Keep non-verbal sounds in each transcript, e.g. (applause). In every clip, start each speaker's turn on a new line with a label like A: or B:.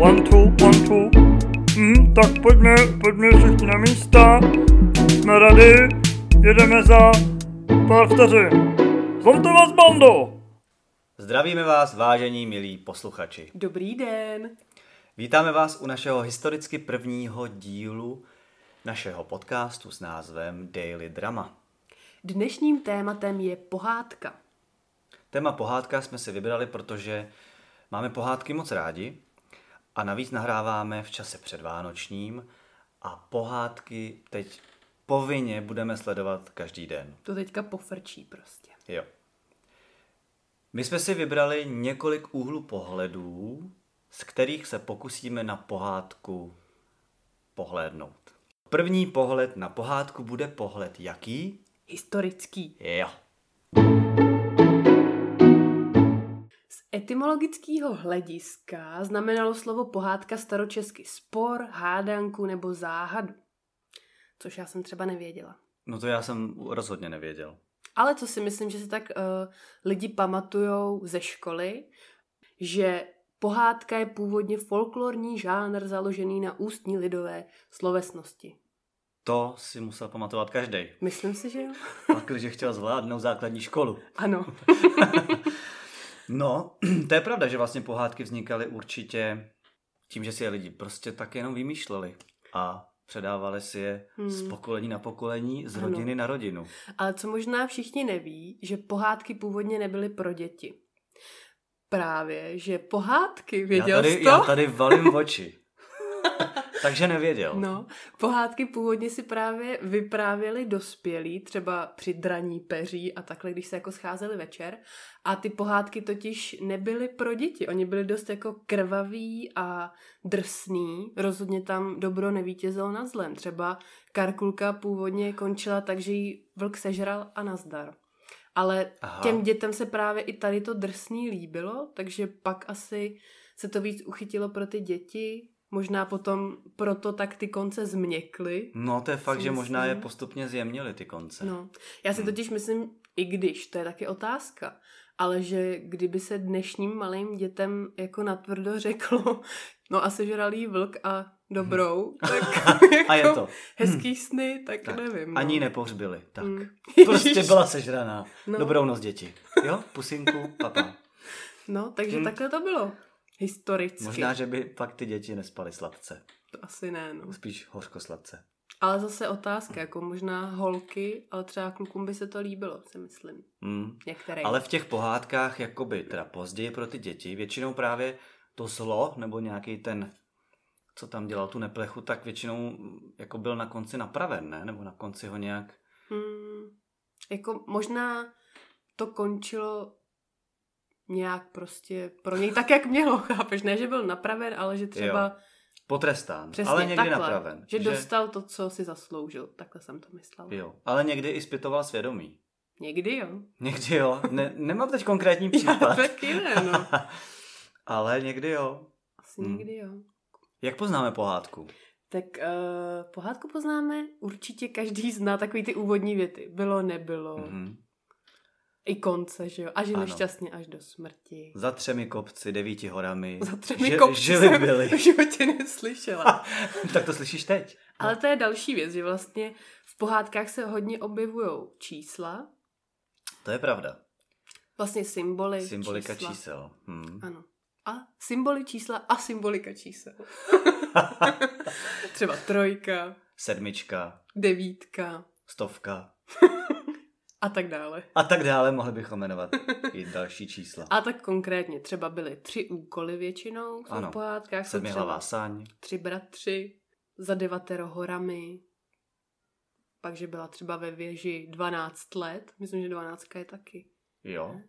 A: One, two, one, two. Hm, tak pojďme, pojďme všichni na místa. Jsme ready, jedeme za pár vteřin. Zvonte vás, bando!
B: Zdravíme vás, vážení milí posluchači.
C: Dobrý den.
B: Vítáme vás u našeho historicky prvního dílu našeho podcastu s názvem Daily Drama.
C: Dnešním tématem je pohádka.
B: Téma pohádka jsme si vybrali, protože máme pohádky moc rádi a navíc nahráváme v čase předvánočním a pohádky teď povinně budeme sledovat každý den.
C: To teďka pofrčí prostě.
B: Jo. My jsme si vybrali několik úhlů pohledů, z kterých se pokusíme na pohádku pohlédnout. První pohled na pohádku bude pohled jaký?
C: Historický.
B: Jo.
C: Etymologického hlediska znamenalo slovo pohádka staročesky spor, hádanku nebo záhadu. Což já jsem třeba nevěděla.
B: No to já jsem rozhodně nevěděl.
C: Ale co si myslím, že si tak uh, lidi pamatujou ze školy, že pohádka je původně folklorní žánr založený na ústní lidové slovesnosti.
B: To si musel pamatovat každý.
C: Myslím si, že jo?
B: Pak, když chtěl zvládnout základní školu.
C: Ano. (laughs)
B: No, (clears throat) to je pravda, že vlastně pohádky vznikaly určitě tím, že si je lidi prostě tak jenom vymýšleli a předávali si je hmm. z pokolení na pokolení, z
C: Ano.
B: rodiny na rodinu.
C: Ale co možná všichni neví, že pohádky původně nebyly pro děti. Právě, že pohádky, věděl
B: já, tady,
C: jsi to?
B: já tady valím oči. (laughs) Takže nevěděl.
C: No, pohádky původně si právě vyprávěli dospělí, třeba při draní peří a takhle, když se jako scházeli večer. A ty pohádky totiž nebyly pro děti. Oni byli dost jako krvaví a drsný. Rozhodně tam dobro nevítězilo nad zlem. Třeba Karkulka původně končila tak, že jí vlk sežral a nazdar. Ale
B: Aha.
C: těm dětem se právě i tady to drsný líbilo, takže pak asi se to víc uchytilo pro ty děti. Možná potom proto tak ty konce změkly.
B: No to je fakt, že možná je postupně zjemnili ty konce.
C: No, já si
B: Hmm.
C: totiž myslím, i když, to je taky otázka, ale že kdyby se dnešním malým dětem jako natvrdo řeklo, no a sežralý vlk a dobrou, tak (laughs) (laughs)
B: A je
C: jako
B: to.
C: hezký sny, tak,
B: Tak,
C: nevím. No.
B: Ani ji nepohřbili. Tak. (laughs)
C: Mm.
B: Prostě byla sežraná.
C: No.
B: Dobrou noc, děti. Jo, pusinku, papa.
C: No, takže
B: Hmm.
C: takhle to bylo. Historicky.
B: Možná, že by pak ty děti nespaly sladce.
C: To asi ne, no.
B: Spíš hořko sladce.
C: Ale zase otázka, jako možná holky, ale třeba klukům by se to líbilo, si myslím.
B: Mm.
C: Některé.
B: Ale v těch pohádkách, jakoby teda později pro ty děti, většinou právě to zlo, nebo nějaký ten, co tam dělal tu neplechu, tak většinou mm, jako byl na konci napraven, ne? Nebo na konci ho nějak...
C: Hmm, jako možná to končilo nějak prostě pro něj tak, jak mělo, (laughs) chápeš? Ne, že byl napraven, ale že třeba
B: Jo. Potrestán,
C: přesně
B: ale někdy
C: takhle,
B: napraven.
C: že, dostal to, co si zasloužil. Takhle jsem to myslela.
B: Jo, ale někdy i zpytoval svědomí.
C: Někdy jo.
B: Někdy jo, ne, (laughs) nemám teď konkrétní
C: Já
B: případ.
C: taky ne, no. (laughs)
B: ale někdy jo.
C: Asi
B: Hmm.
C: někdy jo.
B: Jak poznáme pohádku?
C: Tak uh, pohádku poznáme, určitě každý zná takový ty úvodní věty. Bylo, nebylo.
B: Mhm.
C: I konce, že jo. A žili
B: Ano.
C: šťastně až do smrti.
B: Za třemi kopci, devíti horami.
C: Za třemi
B: Ži-
C: kopci
B: žili
C: jsem
B: byli.
C: v životě neslyšela.
B: tak to slyšíš teď.
C: Ale to je další věc, že vlastně v pohádkách se hodně objevují čísla,
B: To je pravda.
C: vlastně symboly
B: Symbolika
C: čísla.
B: čísel. Hmm.
C: Ano. A symboly čísla a symbolika čísel. (laughs) Třeba trojka,
B: Sedmička,
C: devítka
B: stovka (laughs)
C: a tak dále.
B: a tak dále. Mohli bychom jmenovat (laughs) i další čísla.
C: A tak konkrétně třeba byly tři úkoly většinou v
B: Ano.
C: pohádkách.
B: Sedmihlavá sáň.
C: tři bratři za devatero horami. Pak, že byla třeba ve věži 12 let. Myslím, že 12 je taky.
B: Jo.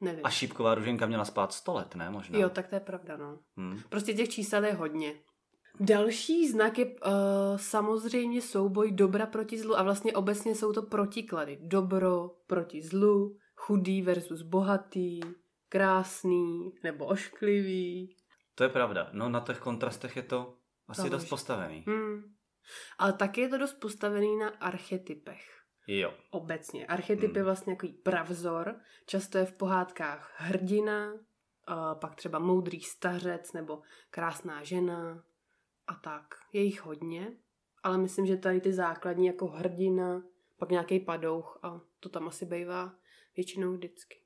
C: Nevím.
B: A šípková ruženka měla spát 100 let, ne? Možná.
C: Jo, tak to je pravda, no.
B: Hmm.
C: Prostě těch čísel je hodně. Další znak je uh, samozřejmě souboj dobra proti zlu a vlastně obecně jsou to protiklady. Dobro proti zlu, chudý versus bohatý, krásný nebo ošklivý.
B: To je pravda. No na těch kontrastech je to asi
C: Záleží.
B: dost postavený.
C: Hmm. Ale taky je to dost postavený na archetypech.
B: Jo.
C: obecně. Archetyp je vlastně jako pravzor, často je v pohádkách hrdina, a pak třeba moudrý stařec nebo krásná žena a tak. Je jich hodně, ale myslím, že tady ty základní jako hrdina, pak nějaký padouch a to tam asi bývá většinou vždycky.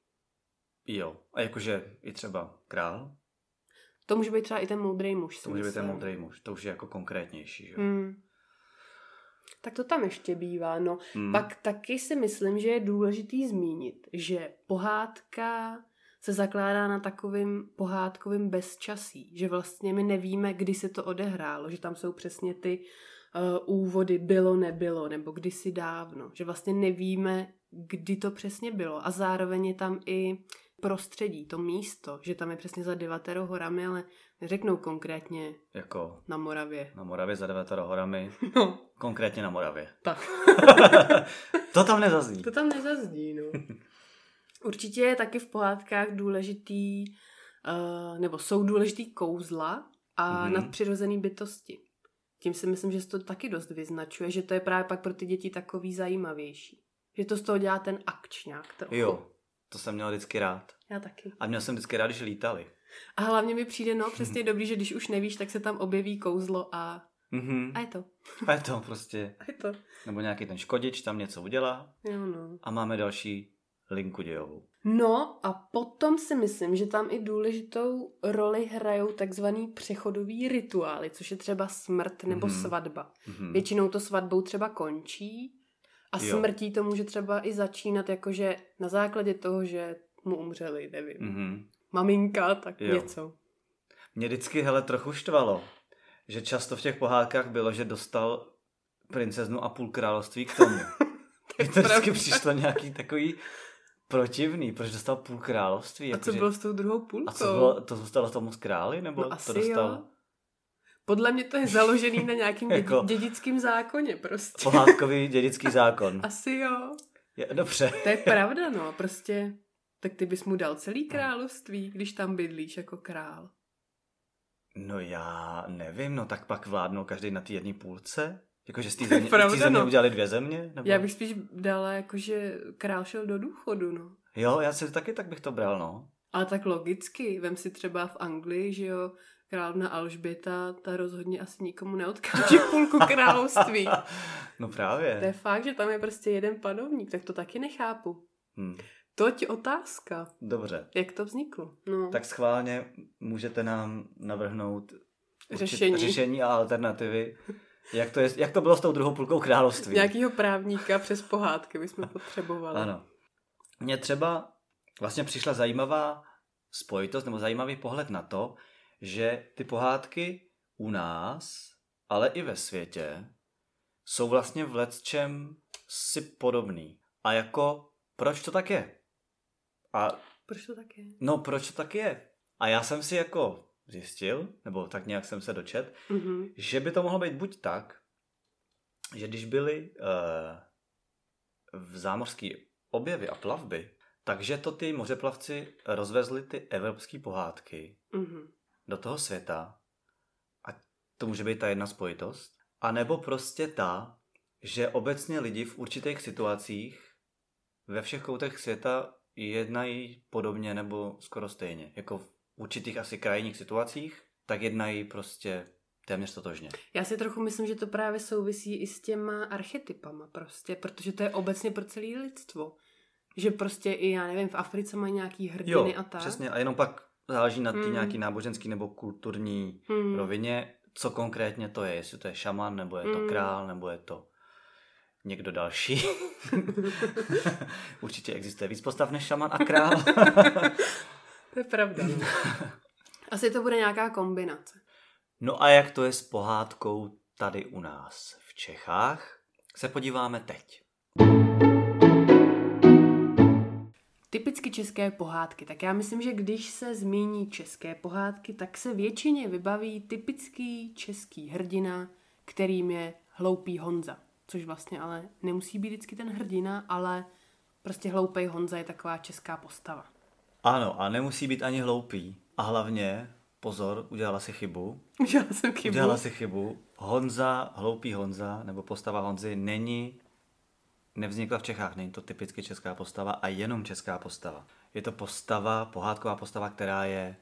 B: Jo. A jakože i třeba král,
C: To může být třeba i ten moudrý muž.
B: to může být ten moudrý muž. To už je jako konkrétnější, že jo?
C: Hmm. Tak to tam ještě bývá, no.
B: Hmm.
C: Pak taky si myslím, že je důležitý zmínit, že pohádka se zakládá na takovým pohádkovým bezčasí, že vlastně my nevíme, kdy se to odehrálo, že tam jsou přesně ty uh, úvody bylo, nebylo, nebo kdysi dávno, že vlastně nevíme, kdy to přesně bylo a zároveň je tam i prostředí, to místo, že tam je přesně za Devatero horami, ale neřeknou konkrétně
B: Jako
C: na Moravě.
B: na Moravě za Devetero horami, (laughs)
C: No,
B: konkrétně na Moravě.
C: tak. (laughs)
B: to tam nezazní.
C: To tam nezazdí, no. (laughs) Určitě je taky v pohádkách důležitý, uh, nebo jsou důležitý kouzla a
B: Mhm.
C: mm-hmm. nadpřirozený bytosti. Tím si myslím, že se to taky dost vyznačuje, že to je právě pak pro ty děti takový zajímavější. Že to z toho dělá ten akčňák trochu.
B: Jo, to jsem měl vždycky rád.
C: Já taky.
B: A měl jsem vždycky rád, když lítali.
C: A hlavně mi přijde, no, (laughs) přesně dobrý, že když už nevíš, tak se tam objeví kouzlo a,
B: Mhm.
C: a je to.
B: A je to prostě,
C: A je to.
B: nebo nějaký ten škodič tam něco udělá
C: Jo, no.
B: a máme další linku dějovou.
C: No a potom si myslím, že tam i důležitou roli hrajou takzvaný přechodový rituály, což je třeba smrt nebo
B: Mhm.
C: svatba.
B: Mhm.
C: Většinou to svatbou třeba končí a
B: Jo.
C: smrtí to může třeba i začínat jakože na základě toho, že mu umřeli, nevím,
B: Mhm.
C: maminka, tak
B: Jo.
C: něco.
B: Mě vždycky, hele, trochu štvalo, že často v těch pohádkách bylo, že dostal princeznu a půl království k tomu. (laughs) To vždycky přišlo nějaký takový protivný, protože dostal půl království.
C: A co
B: jakože-
C: bylo s tou druhou půlkou?
B: a co bylo, to zůstalo tomu z králi, nebo
C: No
B: to dostal
C: jo. Podle mě to je založený na nějakým (laughs)
B: Jako-
C: dědickým zákoně prostě.
B: pohádkový dědický zákon. (laughs)
C: Asi jo.
B: Je, dobře.
C: To je (laughs) pravda, no, prostě. Tak ty bys mu dal celý království, když tam bydlíš jako král.
B: No já nevím, no tak pak vládnou každý na té jedné půlce? Jakože z té
C: To (laughs) je
B: země,
C: pravda,
B: z té země
C: no.
B: udělali dvě země? Nebo?
C: Já bych spíš dala jako, že král šel do důchodu, no.
B: Jo, já si taky tak bych to bral, no.
C: Ale tak logicky, vem si třeba v Anglii, že jo, královna Alžběta, ta rozhodně asi nikomu neodkáže (laughs) půlku království. (laughs)
B: no právě.
C: To je fakt, že tam je prostě jeden panovník, tak to taky nechápu.
B: Hm.
C: Toť otázka,
B: Dobře.
C: jak to vzniklo. No.
B: Tak schválně můžete nám navrhnout
C: Řešení.
B: řešení a alternativy. Jak to, je, jak to bylo s tou druhou půlkou království?
C: Nějakýho právníka přes pohádky bychom potřebovali.
B: Ano. Mně třeba vlastně přišla zajímavá spojitost nebo zajímavý pohled na to, že ty pohádky u nás, ale i ve světě, jsou vlastně v lecčem si podobný. A jako, proč to tak je? A
C: Proč to tak je?
B: no, proč to tak je? A já jsem si jako zjistil, nebo tak nějak jsem se dočet,
C: Mhm.
B: že by to mohlo být buď tak, že když byly uh, v zámořský objevy a plavby, takže to ty mořeplavci rozvezli ty evropské pohádky
C: Mhm.
B: do toho světa a to může být ta jedna spojitost, a nebo prostě ta, že obecně lidi v určitých situacích ve všech koutech světa jednají podobně nebo skoro stejně. Jako určitých asi krajních situacích, tak jednají prostě téměř totožně.
C: Já si trochu myslím, že to právě souvisí i s těma archetypama prostě, protože to je obecně pro celé lidstvo. Že prostě i, já nevím, v Africe mají nějaký hrdiny a tak.
B: přesně. A jenom pak záleží na ty
C: Hmm.
B: nějaký náboženský nebo kulturní
C: Hmm.
B: rovině, co konkrétně to je. Jestli to je šaman, nebo je to
C: Hmm.
B: král, nebo je to někdo další. (laughs) (laughs) Určitě existuje víc postav než šaman a král. (laughs)
C: To je pravda. no. (laughs) Asi to bude nějaká kombinace.
B: no a jak to je s pohádkou tady u nás v Čechách, se podíváme teď.
C: Typicky české pohádky. Tak já myslím, že když se zmíní české pohádky, tak se většině vybaví typický český hrdina, kterým je hloupý Honza. Což vlastně ale nemusí být vždycky ten hrdina, ale prostě hloupý Honza je taková česká postava.
B: Ano, a nemusí být ani hloupý. A hlavně, pozor, udělala si chybu.
C: Udělala jsem chybu.
B: Udělala si chybu. Honza, hloupý Honza, nebo postava Honzy, není nevznikla v Čechách, není to typicky česká postava a jenom česká postava. Je to postava, pohádková postava, která je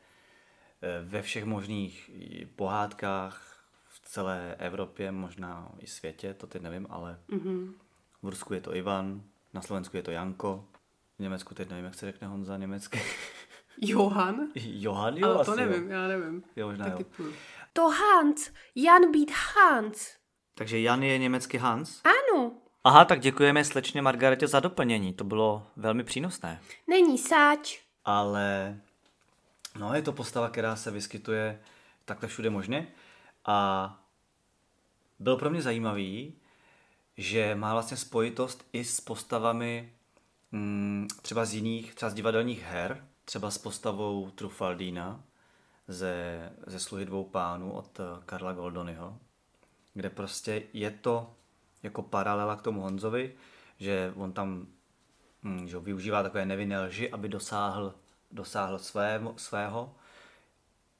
B: eh, ve všech možných pohádkách v celé Evropě, možná i světě, to teď nevím, ale
C: Mhm.
B: v Rusku je to Ivan, na Slovensku je to Janko, v Německu teď nevím, jak se řekne Honza německy. (laughs)
C: Johan?
B: Johan, jo,
C: Ale
B: asi
C: to nevím,
B: Jo.
C: já nevím.
B: jo možná
C: Tak
B: jo.
C: typuju.
D: To Hans, Jan být Hans.
B: Takže Jan je německy Hans?
D: Ano,
E: Aha, tak děkujeme slečně Margaretě za doplnění, to bylo velmi přínosné.
D: není sáč.
B: ale no, je to postava, která se vyskytuje takhle všude možně a byl pro mě zajímavý, že má vlastně spojitost i s postavami mm, třeba z jiných, třeba z divadelních her, třeba s postavou Trufaldína ze, ze Sluhy dvou pánů od eh, Karla Goldonyho, kde prostě je to jako paralela k tomu Honzovi, že on tam hm, že využívá takové nevinné lži, aby dosáhl, dosáhl své, svého,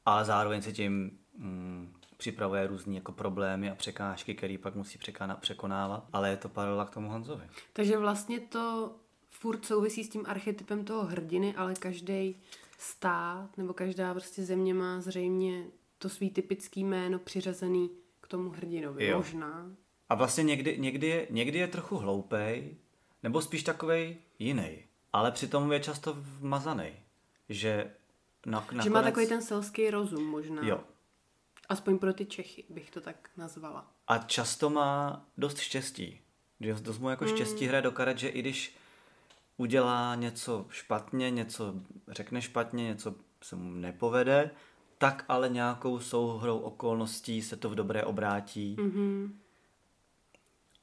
B: ale zároveň se tím hm, připravuje různé jako problémy a překážky, které pak musí překonávat, ale je to paralela k tomu Honzovi.
C: Takže vlastně to furt souvisí s tím archetypem toho hrdiny, ale každý stát nebo každá prostě země má zřejmě to svý typický jméno přiřazený k tomu hrdinovi.
B: Jo.
C: Možná.
B: A vlastně někdy, někdy, je, někdy je trochu hloupej, nebo spíš takovej jiný, ale přitom je často vmazaný, že na, nakonec...
C: Že má takový ten selský rozum možná.
B: Jo.
C: Aspoň pro ty Čechy bych to tak nazvala.
B: A často má dost štěstí. Že dost mu jako štěstí hraje do karet, že i když udělá něco špatně, něco řekne špatně, něco se mu nepovede, tak ale nějakou souhrou okolností se to v dobré obrátí
C: Mhm.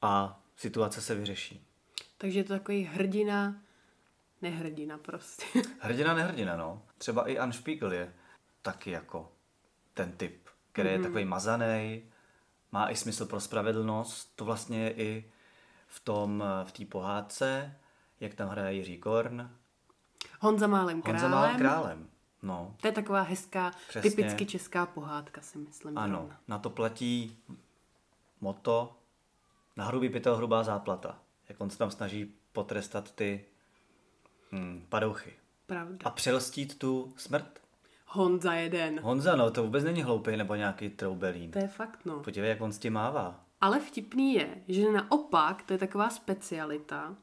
B: a situace se vyřeší.
C: Takže je to takový hrdina, nehrdina prostě. (laughs)
B: Hrdina, nehrdina, no. Třeba i Anne Spiegel je taky jako ten typ, který je takový mazaný, má i smysl pro spravedlnost. To vlastně je i v tom, v té pohádce, jak tam hraje Jiří Korn.
C: Honza Málem králem.
B: Honza Málem králem. No,
C: To je taková hezká,
B: Přesně.
C: typicky česká pohádka, si myslím.
B: ano.
C: zrovna.
B: Na to platí moto na hrubý pytel hrubá záplata. Jak on se tam snaží potrestat ty hm, padouchy.
C: Pravda.
B: A přelstít tu smrt.
C: Honza jeden.
B: Honza, no, to vůbec není hloupý nebo nějaký troubelín.
C: To je fakt, no.
B: Podívej, jak on s tím mává.
C: Ale vtipný je, že naopak, to je taková specialita,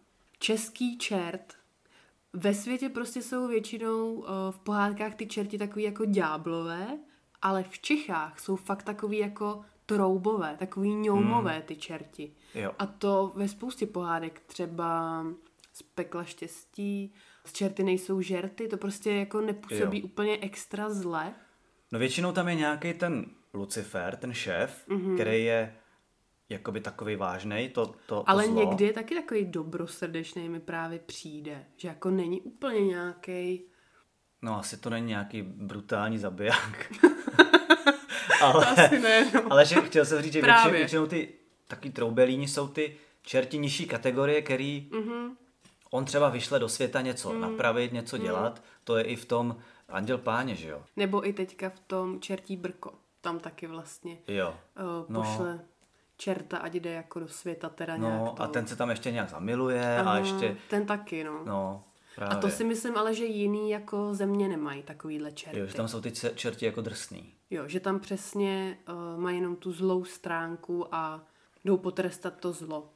C: český čert. Ve světě prostě jsou většinou uh, v pohádkách ty čerti takový jako ďáblové, ale v Čechách jsou fakt takový jako troubové, takový ňoumové ty čerti.
B: Jo.
C: A to ve spoustě pohádek, třeba z pekla štěstí, z čerty nejsou žerty, to prostě jako nepůsobí
B: Jo.
C: úplně extra zle.
B: No většinou tam je nějaký ten Lucifer, ten šéf,
C: Mhm.
B: mm-hmm. který je jakoby takový vážnej, to, to, to
C: Ale
B: zlo.
C: někdy je taky takový dobrosrdečný, mi právě přijde, že jako není úplně nějaký.
B: No asi to není nějaký brutální zabiják. (laughs) ale,
C: Asi ne, no.
B: ale že chtěl jsem říct, že
C: Právě.
B: většinou, většinou ty taky troubelíni jsou ty čerti nižší kategorie, který
C: Mhm.
B: mm-hmm. on třeba vyšle do světa něco mm. napravit, něco dělat. To je i v tom Anděl páně, že jo?
C: Nebo i teďka v tom čertí brko. Tam taky vlastně
B: Jo.
C: uh,
B: No.
C: Čerta, ať jde jako do světa teda
B: No
C: nějak to.
B: a ten se tam ještě nějak zamiluje a
C: Aha,
B: ještě,
C: Ten taky, no.
B: no právě.
C: a to si myslím ale, že jiný jako země nemají takovýhle čerty.
B: Jo, že tam jsou ty čerti jako drsný.
C: Jo, že tam přesně uh, mají jenom tu zlou stránku a jdou potrestat to zlo.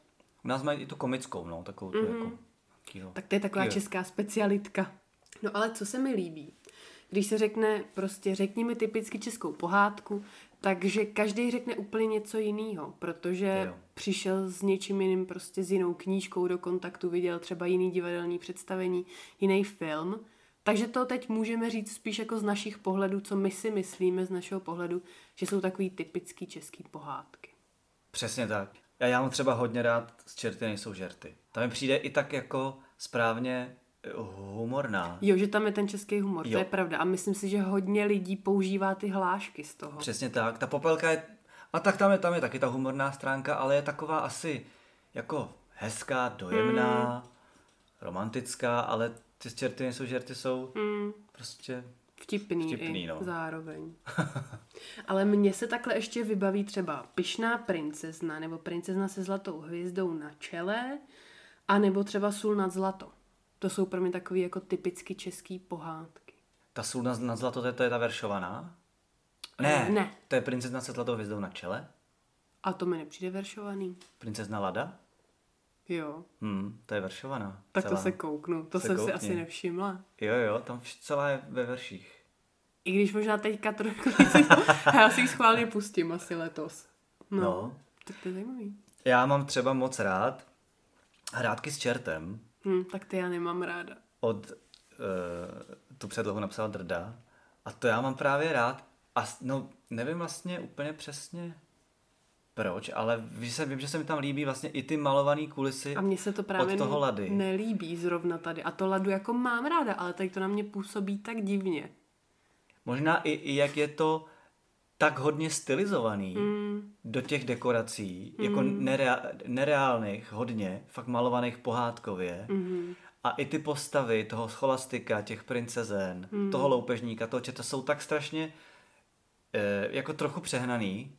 B: U nás mají i tu komickou, no, takovou tu mm-hmm. jako... Takýho.
C: Tak to je taková
B: Jo.
C: česká specialitka. No ale co se mi líbí, když se řekne prostě řekni mi typicky českou pohádku, takže každý řekne úplně něco jiného, protože
B: Jo.
C: přišel s něčím jiným, prostě s jinou knížkou do kontaktu, viděl třeba jiný divadelní představení, jiný film. Takže to teď můžeme říct spíš jako z našich pohledů, co my si myslíme z našeho pohledu, že jsou takový typický český pohádky.
B: Přesně tak. A já mám třeba hodně rád z čerty nejsou žerty. Tam mi přijde i tak jako správně humorná.
C: Jo, že tam je ten český humor,
B: Jo.
C: to je pravda. A myslím si, že hodně lidí používá ty hlášky z toho.
B: Přesně tak. Ta popelka je... A tak tam je, tam je taky ta humorná stránka, ale je taková asi jako hezká, dojemná,
C: Hmm.
B: romantická, ale ty čerty nejsou žerty jsou
C: Mm,
B: prostě...
C: vtipný,
B: Vtipný,
C: i
B: no.
C: zároveň. (laughs) Ale mně se takhle ještě vybaví třeba Pyšná princezna nebo Princezna se zlatou hvězdou na čele A nebo třeba Sůl nad zlato. To jsou pro mě takový jako typicky český pohádky.
B: Ta sůl na, na zlato, to je, to je ta veršovaná? Ne,
C: Ne.
B: to je princezna se zlatou hvězdou na čele?
C: A to mi nepřijde veršovaný.
B: Princezna Lada?
C: Jo,
B: Hm, to je veršovaná.
C: tak
B: celá.
C: to se kouknu. To
B: Se
C: jsem si
B: koukni.
C: asi nevšimla.
B: Jo, jo, tam celá je ve verších.
C: I když možná teďka trochu... (laughs) já si ji schválně pustím asi letos. No,
B: No.
C: no. tak to je zajímavý.
B: Já mám třeba moc rád Hrádky s čertem
C: Hm, tak ty já nemám ráda.
B: od, uh, tu předlohu napsal Drda. A to já mám právě rád. A no, nevím vlastně úplně přesně proč, ale vím, se, vím, že se mi tam líbí vlastně i ty malované kulisy
C: A mně se to právě
B: od toho Lady.
C: nelíbí zrovna tady. A to ladu jako mám ráda, ale tady to na mě působí tak divně.
B: Možná i, i jak je to tak hodně stylizovaný
C: Mm,
B: do těch dekorací, jako nerea, nereálných, hodně, fakt malovaných pohádkově.
C: mm,
B: A i ty postavy toho scholastika, těch princezen,
C: Hmm.
B: toho loupežníka, toho četa jsou tak strašně eh, jako trochu přehnaný,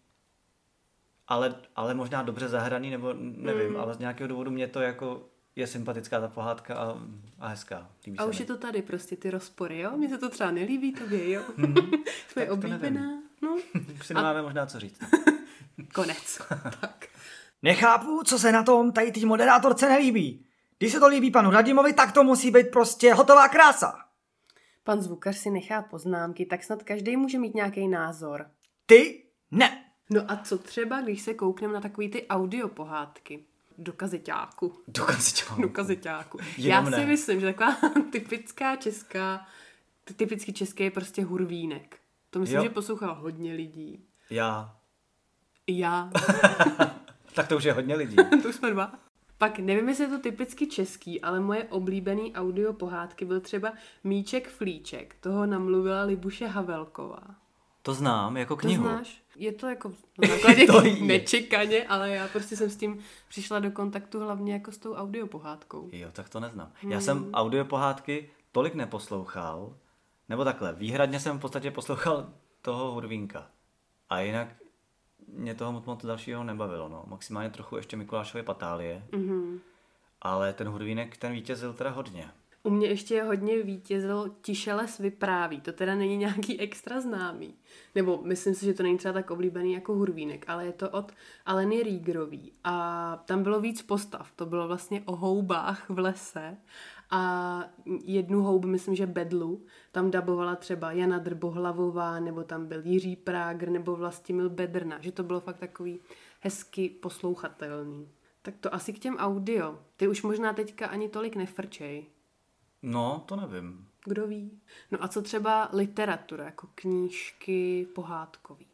B: ale, ale možná dobře zahraný, nebo nevím, ale z nějakého důvodu mě to jako je sympatická ta pohádka a, a hezká. Líbí
C: a už
B: mi.
C: je to tady prostě ty rozpory, jo? Mně se to třeba nelíbí, tobě, jo? (laughs) Jsme
B: Tak to
C: oblíbená. No, (laughs)
B: Už si nemáme možná co říct. (laughs)
C: konec. (laughs) tak.
F: Nechápu, co se na tom tady té moderátorce nelíbí. Když se to líbí panu Radimovi, tak to musí být prostě hotová krása.
C: Pan zvukař si nechá poznámky, tak snad každý může mít nějaký názor.
F: Ty ne.
C: No a co třeba, když se koukneme na takový ty audio pohádky? Do kazeťáku.
B: Do kazeťáku.
C: Do kazeťáku. Já si
B: ne.
C: myslím, že taková typická česká, ty- typicky český je prostě hurvínek. To myslím,
B: Jo.
C: že poslouchá hodně lidí.
B: Já.
C: I já. (laughs)
B: Tak to už je hodně lidí. (laughs)
C: to už jsme dva. Pak nevím, jestli je to typicky český, ale moje oblíbený audio pohádky byl třeba Míček Flíček. Toho namluvila Libuše Havelková.
B: To znám jako
C: To
B: knihu.
C: znáš? Je to jako (laughs) na základě
B: To je.
C: nečekaně, ale já prostě jsem s tím přišla do kontaktu hlavně jako s tou audio pohádkou.
B: Jo, tak to neznám. Já jsem audio pohádky tolik neposlouchal, nebo takhle, výhradně jsem v podstatě poslouchal toho Hurvínka. A jinak mě toho moc, moc dalšího nebavilo, no. Maximálně trochu ještě Mikulášovy patálie. Mm-hmm. Ale ten Hurvínek, ten vítězil teda hodně.
C: U mě ještě hodně vítězil Tišeles vypráví. To teda není nějaký extra známý. Nebo myslím si, že to není třeba tak oblíbený jako Hurvínek, ale je to od Aleny Rígrový. A tam bylo víc postav. To bylo vlastně o houbách v lese. A jednu houbu, myslím, že Bedlu, tam dabovala třeba Jana Drbohlavová, nebo tam byl Jiří Prágr, nebo Vlastimil Bedrna. Že to bylo fakt takový hezky poslouchatelný. Tak to asi k těm audio. Ty už možná teďka ani tolik nefrčej.
B: No, to nevím.
C: Kdo ví? No a co třeba literatura, jako knížky pohádkový?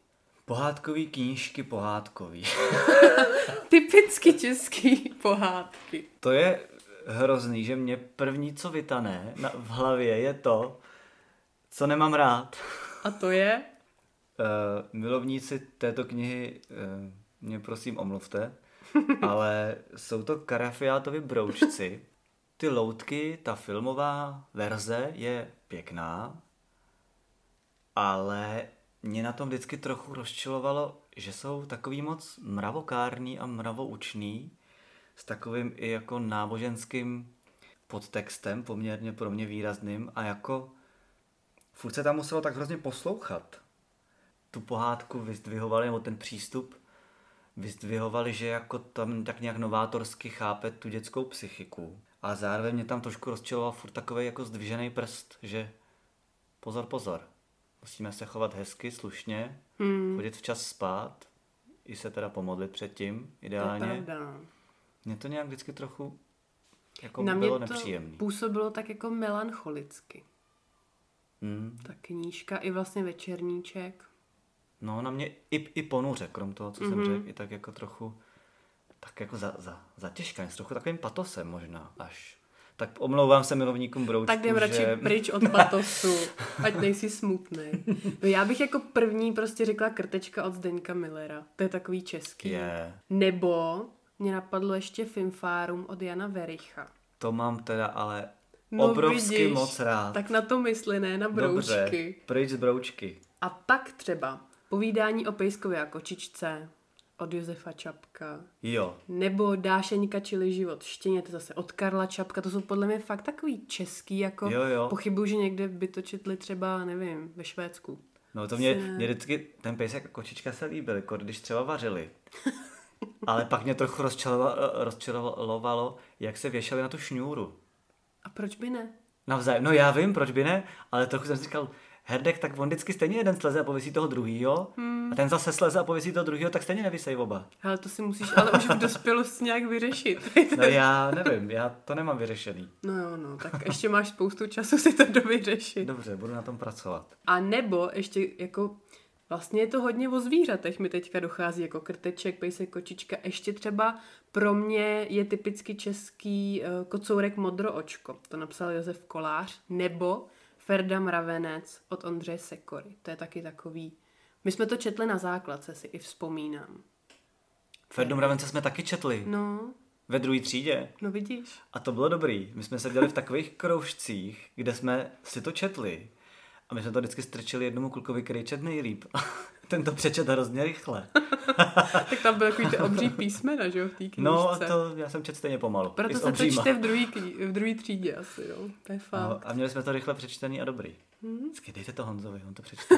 B: Pohádkový knížky, pohádkový. (laughs)
C: Typicky český pohádky.
B: to je hrozný, že mě první, co vytane na, v hlavě, je to, co nemám rád.
C: A to je?
B: Uh, milovníci této knihy uh, mě prosím omluvte, (laughs) ale jsou to karafiátovi broučci. Ty loutky, ta filmová verze je pěkná, ale mě na tom vždycky trochu rozčilovalo, že jsou takový moc mravokární a mravoučný, s takovým i jako náboženským podtextem, poměrně pro mě výrazným a jako furt se tam muselo tak hrozně poslouchat tu pohádku vyzdvihovali, nebo ten přístup vyzdvihovali, že jako tam tak nějak novátorsky chápe tu dětskou psychiku. A zároveň mě tam trošku rozčiloval furt takový jako zdvižený prst, že pozor, pozor, musíme se chovat hezky, slušně, hmm. chodit včas spát, i se teda pomodlit předtím,
C: To je
B: ideálně.
C: pravda,
B: Mně to nějak vždycky trochu jako
C: Na mě
B: bylo
C: to
B: nepříjemný.
C: působilo tak jako melancholicky.
B: Hmm.
C: Ta knížka i vlastně večerníček.
B: No, na mě i, i ponuře, krom toho, co mm-hmm. jsem řekl, i tak jako trochu, tak jako za, za, zatěžkaný, s trochu takovým patosem možná až. Tak omlouvám se milovníkům broučků,
C: Tak jdem radši
B: že...
C: pryč od patosu, ať nejsi smutný. No já bych jako první prostě řekla krtečka od Zdeňka Millera. To je takový český.
B: Je.
C: Nebo mě napadlo ještě Finfárum od Jana Vericha.
B: To mám teda ale
C: No
B: obrovsky
C: vidíš,
B: moc rád.
C: Tak na to mysli, ne na broučky.
B: Dobře, pryč z broučky.
C: A pak třeba povídání o Pejskově a kočičce, od Josefa Čapka.
B: Jo,
C: Nebo Dášeňka, čili život štěně, to zase od Karla Čapka, to jsou podle mě fakt takový český, jako
B: Jo, jo.
C: pochybuju, že někde by to četli třeba, nevím, ve Švédsku.
B: no to mě, mě vždycky ten pejsek a kočička se líbil, jako když třeba vařili. (laughs) Ale pak mě trochu rozčarovalo, jak se věšeli na tu šňůru.
C: A proč by ne?
B: Navzájem. No já vím, proč by ne, ale trochu jsem si říkal, Herdek, tak on vždycky stejně jeden sleze a pověsí toho druhýho, hmm. a ten zase sleze a pověsí toho druhýho, tak stejně nevysej oba.
C: Ale to si musíš ale už v dospělosti nějak vyřešit.
B: No já nevím, já to nemám vyřešený.
C: No jo, no, tak ještě máš spoustu času si to dovyřešit.
B: Dobře, budu na tom pracovat.
C: A nebo ještě jako vlastně je to hodně o zvířatech mi teďka dochází jako krteček, pejsek, kočička. Ještě třeba pro mě je typicky český uh, kocourek modroočko. To napsal Josef Kolář. Nebo Ferda Mravenec od Ondřeje Sekory. To je taky takový... My jsme to četli na základce, si i vzpomínám.
B: Ferdu Mravence jsme taky četli
C: No,
B: ve druhé třídě.
C: no vidíš.
B: A to bylo dobrý. My jsme seděli v takových kroužcích, kde jsme si to četli. A my jsme to vždycky strčili jednomu klukovi, který čet nejlíp. (laughs) Ten to přečet hrozně rychle. (laughs)
C: Tak tam byl takový ty obří (laughs) písmena, že jo, v té knížce.
B: No, a to já jsem čet stejně pomalu.
C: Proto se to čte v druhé v druhý třídě asi, jo. To je fakt.
B: No, a měli jsme to rychle přečtený a dobrý.
C: Hmm.
B: Vždycky dejte to Honzovi, on to přečte.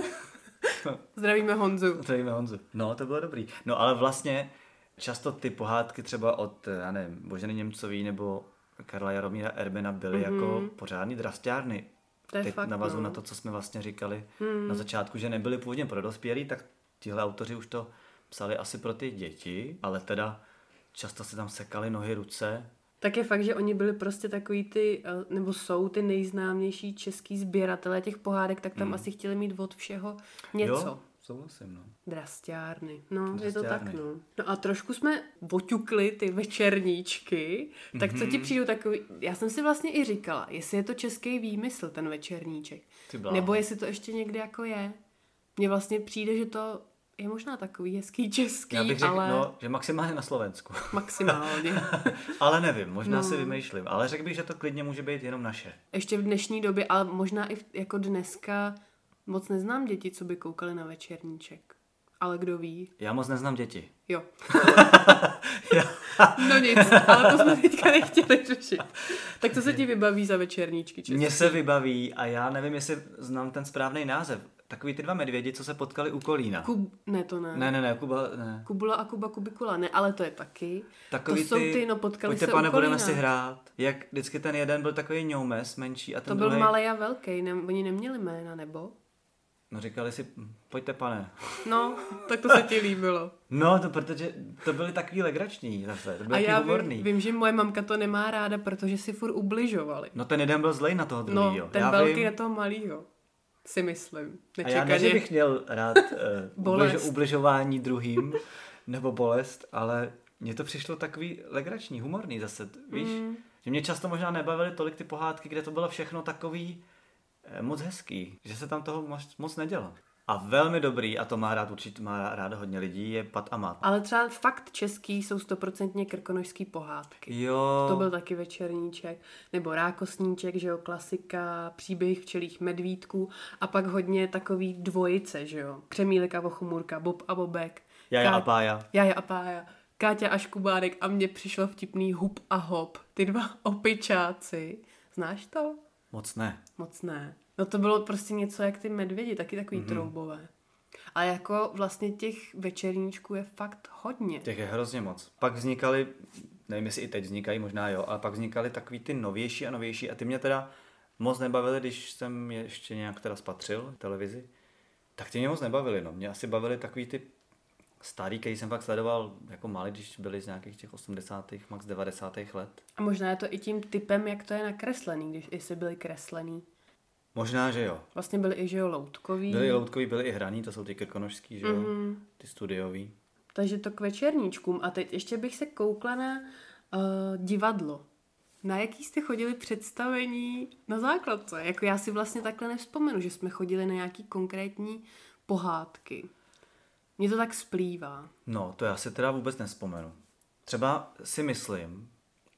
C: Zdravíme Honzu.
B: Zdravíme Honzu. No, to bylo dobrý. No, ale vlastně často ty pohádky třeba od, já nevím, Boženy Němcový nebo Karla Jaromíra Erbena byly mm-hmm. jako pořádný drastiárny.
C: To je
B: Teď
C: fakt,
B: navazu
C: no.
B: na to, co jsme vlastně říkali hmm. na začátku, že nebyly původně pro dospělí, tak tihle autoři už to psali asi pro ty děti, ale teda často se tam sekali nohy, ruce.
C: Tak je fakt, že oni byli prostě takový ty, eh, nebo jsou ty nejznámější český sběratelé těch pohádek, tak tam
B: Hmm.
C: asi chtěli mít od všeho něco.
B: Jo, souhlasím, no.
C: Drastiárny. No, je to tak,
B: Drastiárny.
C: no. No a trošku jsme oťukli ty večerníčky, tak co ti
B: Mhm.
C: přijdou takový... Já jsem si vlastně i říkala, jestli je to český výmysl, ten večerníček. Nebo jestli to ještě někde jako je. Mně vlastně přijde, že to je možná takový hezký český,
B: Já bych řekl,
C: ale
B: no, že maximálně na Slovensku. (laughs)
C: maximálně.
B: ale nevím, možná
C: No.
B: si vymýšlím. Ale řekl bych, že to klidně může být jenom naše.
C: Ještě v dnešní době, ale možná i v, jako dneska moc neznám děti, co by koukali na večerníček. Ale kdo ví?
B: Já moc neznám děti. (laughs)
C: Jo. no nic, ale to jsme teďka nechtěli řešit. Tak co se ti vybaví za večerníčky český?
B: Mně se vybaví a já nevím, jestli znám ten správný název. Takový ty dva medvědi, co se potkali u Kolína.
C: Kub... Ne, to ne.
B: Ne, ne, ne, Kuba, ne.
C: Kubula a Kuba Kubikula, ne, ale to je taky.
B: Takový
C: to jsou ty, no potkali
B: pojďte
C: se
B: pane,
C: u Kolína.
B: budeme si hrát. Jak vždycky ten jeden byl takový ňoumes, menší a ten
C: To byl
B: druhý,
C: malý a velký, ne, oni neměli jména, nebo?
B: No říkali si, "Hm, pojďte pane.
C: No, tak to se ti líbilo.
B: No, to protože to byly takový legrační zase, to
C: A
B: byly
C: já
B: taky
C: vím, vím, že moje mamka to nemá ráda, protože si furt ubližovali.
B: No ten jeden byl zlej na toho
C: No,
B: druhýho.
C: ten
B: já
C: velký
B: vím,
C: na toho malýho. Si myslím.
B: A já ne, že
C: Nečekaně.
B: bych měl rád (laughs) uh, ubližování druhým, nebo bolest, ale mně to přišlo takový legrační, humorný zase, víš? Mm. Že mě často možná nebavily tolik ty pohádky, kde to bylo všechno takový moc hezký, že se tam toho moc, moc nedělo. A velmi dobrý, a to má rád určitě má rád hodně lidí, je Pat a Mat.
C: Ale třeba fakt český jsou stoprocentně krkonožský pohádky.
B: Jo,
C: To byl taky večerníček, nebo rákosníček, že jo, klasika, příběh včelých medvídků a pak hodně takový dvojice, že jo, Křemílek a Vochumurka, Bob a Bobek.
B: Jaja
C: Ká-
B: a Pája.
C: Jaja a Pája. Káťa a Škubárek a mně přišlo vtipný Hup a Hop. Ty dva (laughs) opičáci. Znáš to?
B: Moc ne.
C: Moc ne. No to bylo prostě něco jak ty medvědi, taky takový
B: Mhm.
C: mm-hmm. troubové. A jako vlastně těch večerníčků je fakt hodně.
B: Těch je hrozně moc. Pak vznikaly, nevím jestli i teď vznikají, možná jo, ale pak vznikaly takový ty novější a novější a ty mě teda moc nebavily, když jsem je ještě nějak teda spatřil televizi. Tak ty mě moc nebavily, no. Mě asi bavily takový ty starý, který jsem fakt sledoval jako malý, když byli z nějakých těch 80. max 90. let.
C: A možná je to i tím typem, jak to je nakreslený, když jestli byly kreslený.
B: Možná, že jo.
C: Vlastně byly i, že jo, loutkový.
B: Byli loutkový, byli i hraní, to jsou ty krkonožský, že jo,
C: Mhm.
B: ty studiový.
C: Takže to k večerníčkům. A teď ještě bych se koukla na uh, divadlo. Na jaký jste chodili představení na základce? Jako já si vlastně takhle nevzpomenu, že jsme chodili na nějaký konkrétní pohádky. Mně to tak splývá.
B: No, to já si teda vůbec nespomenu. Třeba si myslím,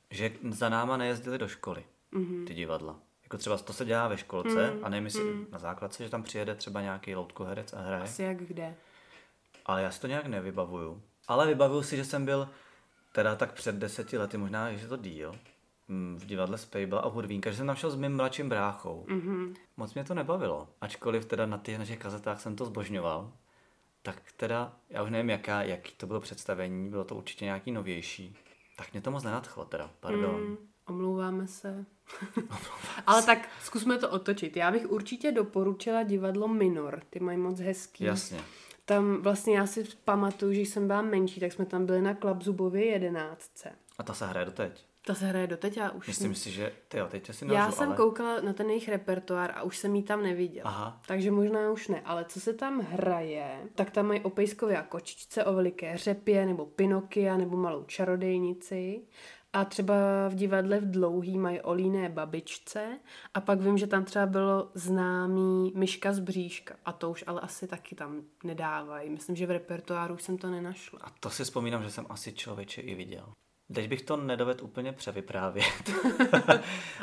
B: že za náma nejezdili do školy mm-hmm. ty divadla. Jako třeba to se dělá ve školce mm, a nevím, jestli mm. na základce, že tam přijede třeba nějaký loutkoherec a hraje.
C: Asi jak kde.
B: Ale já si to nějak nevybavuju. Ale vybavuju si, že jsem byl teda tak před deseti lety, možná, že je to díl, mm, v divadle Spejbla a Hudvínka, že jsem tam šel s mým mladším bráchou. Mm-hmm. Moc mě to nebavilo. Ačkoliv teda na těch našich kazetách jsem to zbožňoval, tak teda, já už nevím, jaká, jaký to bylo představení, bylo to určitě nějaký novější. Tak mě to moc nenadchlo teda, pardon.
C: Mm, omlouváme se. (laughs) Ale tak zkusme to otočit. Já bych určitě doporučila divadlo Minor. Ty mají moc hezký.
B: Jasně.
C: Tam vlastně já si pamatuju, že jsem byla menší, tak jsme tam byli na Klapzubově jedenáctce.
B: A ta se hraje doteď.
C: Ta se hraje doteď, já už
B: Myslím si, že, ty jo, teď si
C: Já
B: nelžu,
C: jsem
B: ale...
C: koukala na ten jejich repertoár a už jsem ji tam neviděla.
B: Aha.
C: Takže možná už ne, ale co se tam hraje, tak tam mají o pejskově a kočičce, o veliké řepě, nebo Pinokia, nebo malou čarodejnici. A třeba v divadle v Dlouhý mají o líné babičce. A pak vím, že tam třeba bylo známý Myška z bříška. A to už ale asi taky tam nedávají. Myslím, že v repertoáru už jsem to nenašla.
B: A to si vzpomínám, že jsem asi člověče i viděl. Teď bych to nedovedl úplně převyprávět. (laughs)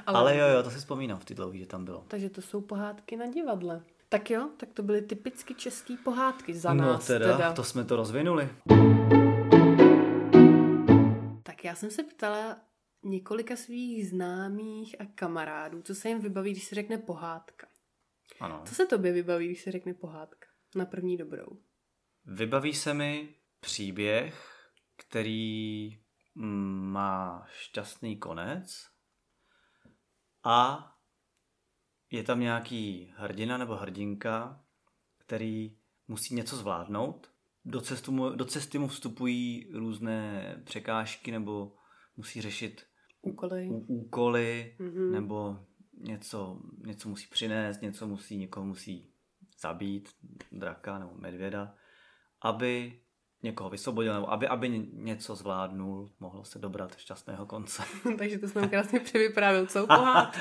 B: ale... ale jo, jo, to si vzpomínám v ty dlouhý, že tam bylo.
C: Takže to jsou pohádky na divadle. Tak jo, tak to byly typicky české pohádky za
B: no
C: nás
B: teda,
C: teda.
B: to jsme to rozvinuli.
C: Tak já jsem se ptala několika svých známých a kamarádů, co se jim vybaví, když se řekne pohádka.
B: Ano.
C: Co se tobě vybaví, když se řekne pohádka? Na první dobrou.
B: Vybaví se mi příběh, který má šťastný konec a je tam nějaký hrdina nebo hrdinka, který musí něco zvládnout. Do, cestu mu, do cesty mu vstupují různé překážky nebo musí řešit
C: Úkoly.
B: ú- úkoly mm-hmm. nebo něco, něco musí přinést, něco musí, někoho musí zabít, draka nebo medvěda, aby někoho vysvobodil, nebo aby, aby ně- něco zvládnul, mohlo se dobrat šťastného konce. (laughs)
C: Takže to jsem krásně převyprávil celou pohádku.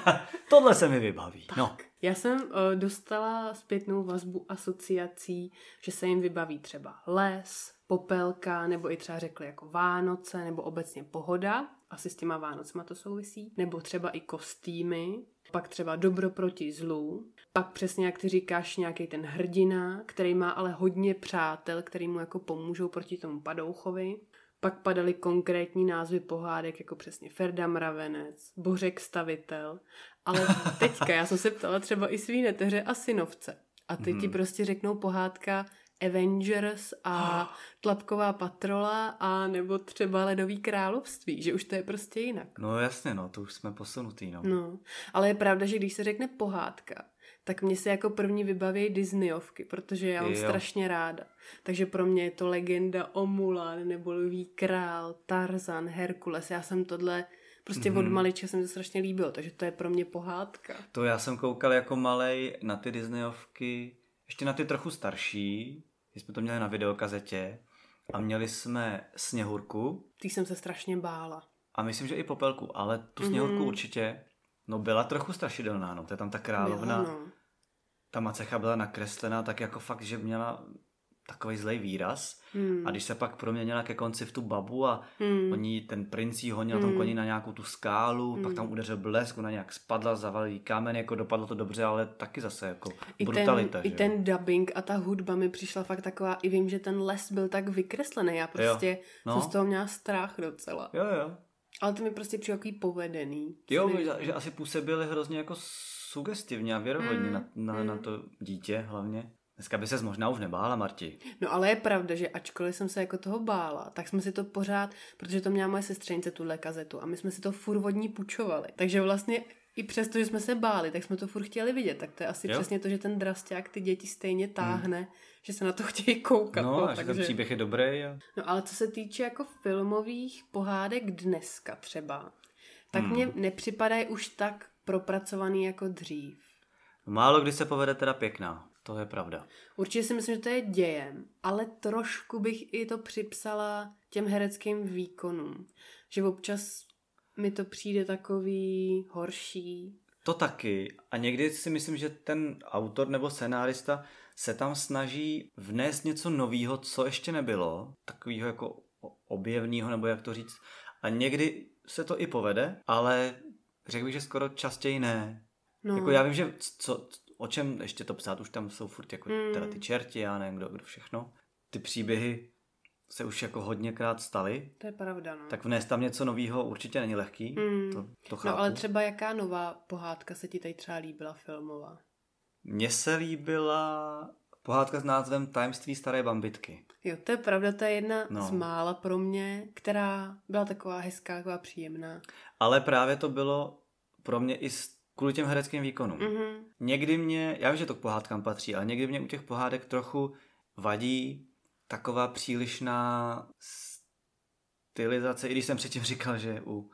C: (laughs)
B: Tohle se mi vybaví. No,
C: Já jsem uh, dostala zpětnou vazbu asociací, že se jim vybaví třeba les, popelka, nebo i třeba řekli jako Vánoce, nebo obecně pohoda, asi s těma Vánocema to souvisí, nebo třeba i kostýmy, pak třeba dobro proti zlu, pak přesně jak ty říkáš nějaký ten hrdina, který má ale hodně přátel, který mu jako pomůžou proti tomu padouchovi. Pak padaly konkrétní názvy pohádek, jako přesně Ferda Mravenec, Bořek Stavitel. Ale (laughs) teďka, já jsem se ptala třeba i svý neteře a synovce. A ty ti prostě řeknou pohádka Avengers a (gasps) Tlapková patrola a nebo třeba Ledový království, že už to je prostě jinak.
B: no jasně, no, to už jsme posunutý, no.
C: No, ale je pravda, že když se řekne pohádka, tak mě se jako první vybaví Disneyovky, protože já mám
B: Jo.
C: strašně ráda. Takže pro mě je to legenda o Mulan, nebo Lví král, Tarzan, Herkules. Já jsem tohle, prostě mm-hmm. od malička se mi to strašně líbilo, takže to je pro mě pohádka.
B: To já jsem koukal jako malej na ty Disneyovky, ještě na ty trochu starší, že jsme to měli na videokazetě a měli jsme Sněhurku
C: Ty jsem se strašně bála.
B: a myslím, že i Popelku, ale tu Sněhurku určitě, no byla trochu strašidelná, no, to je tam ta královna,
C: Byla, no.
B: ta macecha byla nakreslená tak jako fakt, že měla takový zlej výraz
C: Hmm.
B: a když se pak proměnila ke konci v tu babu a
C: Hmm.
B: oni, ten princ jí honil
C: Hmm.
B: tom koni na nějakou tu skálu, pak tam udeřil blesk, ona nějak spadla, zavalil kámen, jako dopadlo to dobře, ale taky zase jako
C: I
B: brutalita,
C: ten,
B: že
C: I
B: jo?
C: ten dubbing a ta hudba mi přišla fakt taková, i vím, že ten les byl tak vykreslený, já prostě
B: No.
C: jsem z toho měla strach docela.
B: Jo, jo.
C: Ale to mi prostě přijde takový povedený.
B: Jo, že, že asi působili hrozně jako sugestivně a věrohodně
C: Mm,
B: na, na,
C: mm.
B: na to dítě hlavně. Dneska by ses možná už nebála, Marti.
C: No ale je pravda, že ačkoliv jsem se jako toho bála, tak jsme si to pořád, protože to měla moje sestřenice tuhle kazetu a my jsme si to furt od ní půjčovali. Takže vlastně i přesto, že jsme se báli, tak jsme to furt chtěli vidět. Tak to je asi
B: Jo.
C: přesně to, že ten drasták ty děti stejně táhne, že se na to chtějí koukat.
B: No, a že ten
C: takže...
B: příběh je dobrý. A...
C: No ale co se týče jako filmových pohádek dneska třeba, tak
B: Hmm.
C: mně nepřipadají už tak propracovaný jako dřív.
B: Málo kdy se povede teda pěkná. To je pravda.
C: Určitě si myslím, že to je dějem, ale trošku bych i to připsala těm hereckým výkonům. Že občas mi to přijde takový horší.
B: To taky. A někdy si myslím, že ten autor nebo scenárista se tam snaží vnést něco nového, co ještě nebylo. Takového jako objevného, nebo jak to říct. A někdy se to i povede, ale řekl bych, že skoro častěji ne.
C: No,
B: Jako já vím, že co, o čem ještě to psát, už tam jsou furt jako
C: Mm.
B: teda ty čerti, já nevím kdo, kdo všechno. Ty příběhy se už jako hodněkrát staly,
C: To je pravda, no.
B: tak vnést tam něco nového určitě není lehký,
C: Mm.
B: to, to chápu.
C: no ale třeba jaká nová pohádka se ti tady třeba líbila filmová?
B: Mně se líbila pohádka s názvem Tajemství staré bambitky.
C: Jo, to je pravda, to je jedna
B: No.
C: z mála pro mě, která byla taková hezká, taková příjemná.
B: Ale právě to bylo pro mě i s- kvůli těm hereckým výkonům.
C: Mhm.
B: Někdy mě, já vím, že to k pohádkám patří, ale někdy mě u těch pohádek trochu vadí taková přílišná stylizace, i když jsem předtím říkal, že u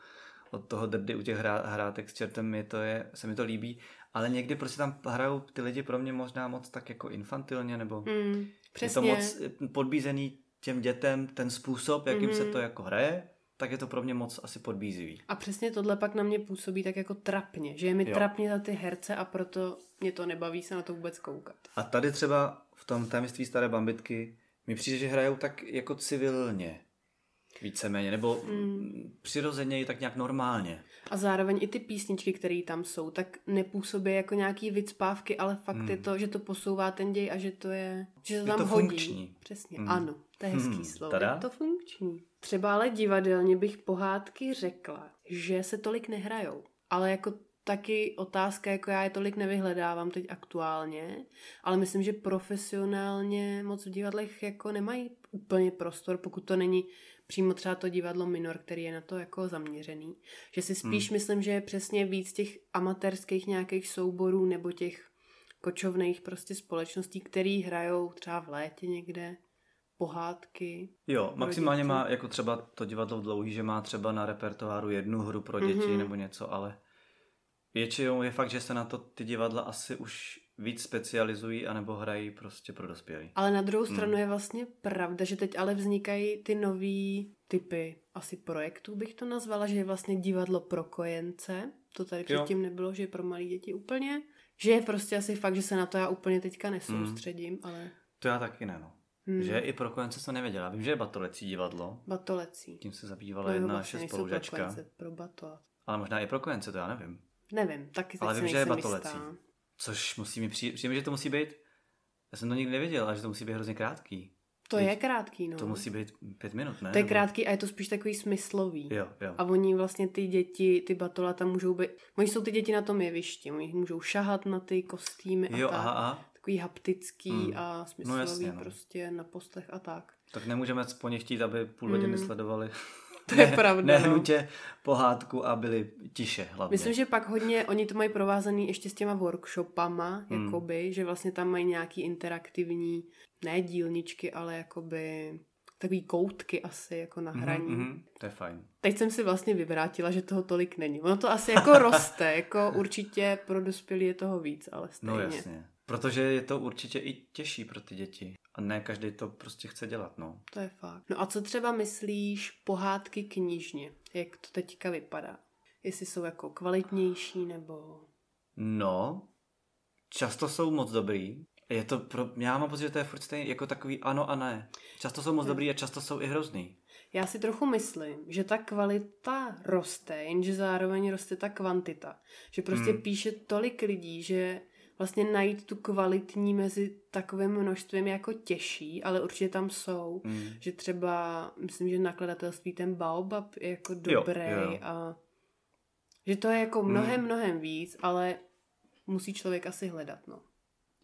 B: od toho drdy u těch hrá, hrátek s čertem mi to je, se mi to líbí, ale někdy prostě tam hrajou ty lidi pro mě možná moc tak jako infantilně, nebo
C: Mm,
B: je
C: přesně.
B: to moc podbízený těm dětem, ten způsob, jakým se
C: Mhm.
B: to jako hraje, tak je to pro mě moc asi podbízivý.
C: A přesně tohle pak na mě působí tak jako trapně, že je mi
B: Jo.
C: trapně za ty herce a proto mě to nebaví se na to vůbec koukat.
B: A tady třeba v tom tajemství staré bambitky mi přijde, že hrajou tak jako civilně. Víceméně, nebo mm. přirozeně tak nějak normálně.
C: A zároveň i ty písničky, které tam jsou, tak nepůsobí jako nějaký vycpávky, ale fakt
B: Hmm.
C: je to, že to posouvá ten děj a že to je, že to
B: Je
C: tam
B: to
C: hodí.
B: funkční.
C: Přesně,
B: Hmm.
C: ano, to je hezký
B: Hmm,
C: slovo.
B: tada.
C: Je to funkční. Třeba ale divadelně bych pohádky řekla, že se tolik nehrajou. Ale jako taky otázka, jako já je tolik nevyhledávám teď aktuálně, ale myslím, že profesionálně moc v divadlech jako nemají úplně prostor, pokud to není přímo třeba to divadlo minor, který je na to jako zaměřený. Že si spíš
B: Hmm.
C: myslím, že je přesně víc těch amatérských nějakých souborů nebo těch kočovných prostě společností, který hrajou třeba v létě někde pohádky.
B: Jo, maximálně
C: děti.
B: má jako třeba to divadlo v dlouhý, že má třeba na repertoáru jednu hru pro děti
C: Mhm.
B: nebo něco, ale většinou je fakt, že se na to ty divadla asi už víc specializují anebo hrají prostě pro dospělí.
C: Ale na druhou
B: Hmm.
C: stranu je vlastně pravda, že teď ale vznikají ty nový typy asi projektů, bych to nazvala, že je vlastně divadlo pro kojence. To tady
B: Jo.
C: předtím nebylo, že je pro malé děti úplně. Že je prostě asi fakt, že se na to já úplně teďka nesoustředím, ale
B: To já taky ne, no.
C: Hmm.
B: Že i pro kojence to nevěděla. Vím, že je batolecí divadlo,
C: batolecí.
B: tím se zabývala
C: No jo,
B: jedna
C: vlastně
B: naše
C: pro
B: spolužačka.
C: kojence, pro batola.
B: Ale možná i pro kojence, to já nevím.
C: Nevím, taky
B: Ale vím, že je batolecí.
C: jistá.
B: Což musí mi přijít, přijde že to musí být, já jsem to nikdy nevěděl, ale že to musí být hrozně krátký.
C: To
B: Teď
C: je krátký, no.
B: To musí být pět minut, ne?
C: To je krátký a je to spíš takový smyslový.
B: Jo, jo.
C: A oni vlastně ty děti, ty batola tam můžou být, oni jsou ty děti na tom jevišti, oni můžou šahat na ty kostýmy a
B: Jo,
C: tak.
B: aha, aha.
C: Takový haptický
B: Hmm.
C: a smyslový
B: No jasně, no.
C: prostě na postech a tak.
B: Tak nemůžeme po nich chtít, aby půl hodiny
C: Mm.
B: sledovali
C: To je pravda, no.
B: nehnutě pohádku a byli tiše hlavně.
C: Myslím, že pak hodně, oni to mají provázaný ještě s těma workshopama,
B: Hmm.
C: jakoby, že vlastně tam mají nějaký interaktivní, ne dílničky, ale jakoby takový koutky asi jako na
B: Mhm,
C: hraní.
B: mhm, to je fajn.
C: Teď jsem si vlastně vyvrátila, že toho tolik není. Ono to asi jako (laughs) roste, jako určitě pro dospělí je toho víc, ale stejně.
B: No jasně. Protože je to určitě i těžší pro ty děti. A ne každý to prostě chce dělat, no.
C: To je fakt. No a co třeba myslíš pohádky knižně? Jak to teďka vypadá? Jestli jsou jako kvalitnější nebo...
B: No, často jsou moc dobrý. Je to pro, já mám pocit, že to je furt stejný, jako takový ano a ne. Často jsou moc
C: Hmm.
B: dobrý a často jsou i hrozný.
C: Já si trochu myslím, že ta kvalita roste, jenže zároveň roste ta kvantita. Že prostě
B: Hmm.
C: píše tolik lidí, že vlastně najít tu kvalitní mezi takovým množstvím jako těžší, ale určitě tam jsou.
B: Mm.
C: Že třeba, myslím, že nakladatelství ten Baobab je jako dobrý
B: jo, jo.
C: a že to je jako mnohem,
B: Mm.
C: mnohem víc, ale musí člověk asi hledat, no.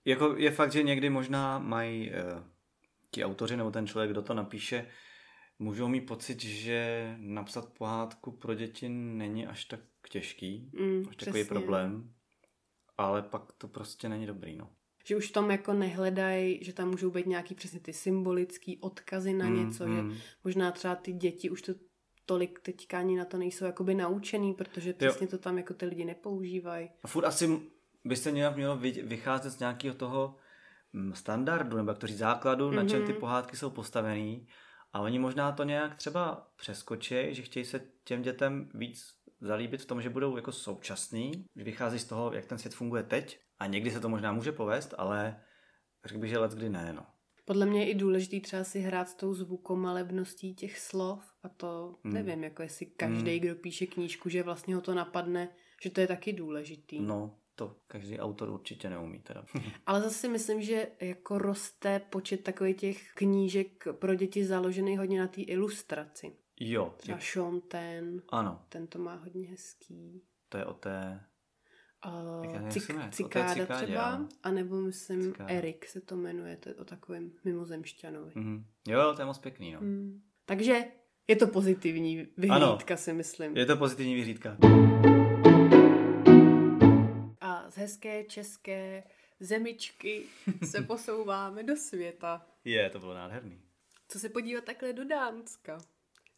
B: Jako je fakt, že někdy možná mají uh, ti autoři nebo ten člověk, kdo to napíše, můžou mít pocit, že napsat pohádku pro děti není až tak těžký,
C: Mm,
B: až takový
C: přesně.
B: problém, ale pak to prostě není dobrý, no.
C: Že už v tom jako nehledají, že tam můžou být nějaký přesně ty symbolický odkazy na
B: Mm,
C: něco, že
B: mm.
C: možná třeba ty děti už to tolik teďka ani na to nejsou jakoby naučený, protože přesně to tam jako ty lidi nepoužívají.
B: A furt asi by se nějak mělo vy- vycházet z nějakého toho mm, standardu, nebo jak to říct, základu, mm-hmm. na čem ty
C: Mhm.
B: pohádky jsou postavený. A oni možná to nějak třeba přeskočí, že chtějí se těm dětem víc zalíbit v tom, že budou jako současný, že vychází z toho, jak ten svět funguje teď. A někdy se to možná může povést, ale řekl bych, že let kdy ne, no.
C: Podle mě je i důležitý třeba si hrát s tou zvukomalebností těch slov a to
B: Mm.
C: nevím, jako jestli každý,
B: Mm.
C: kdo píše knížku, že vlastně ho to napadne, že to je taky důležitý.
B: No, to každý autor určitě neumí teda. (laughs)
C: Ale zase si myslím, že jako roste počet takových těch knížek pro děti založený hodně na té ilustraci.
B: Jo,
C: Třeba
B: je-
C: Sean Ten,
B: ano,
C: ten to má hodně hezký.
B: to je o té...
C: Uh, cik, cikáda
B: cikádě,
C: třeba,
B: ano.
C: anebo myslím
B: Cikáda.
C: Erik se to jmenuje, to je o takovém mimozemšťanovi.
B: Mhm. Jo, to je moc pěkný, no.
C: Hmm. Takže je to pozitivní vyhlídka, si myslím.
B: Je to pozitivní vyřídka.
C: A z hezké české zemičky (laughs) se posouváme do světa.
B: Je, to bylo nádherný.
C: Co se podívat takhle do Dánska?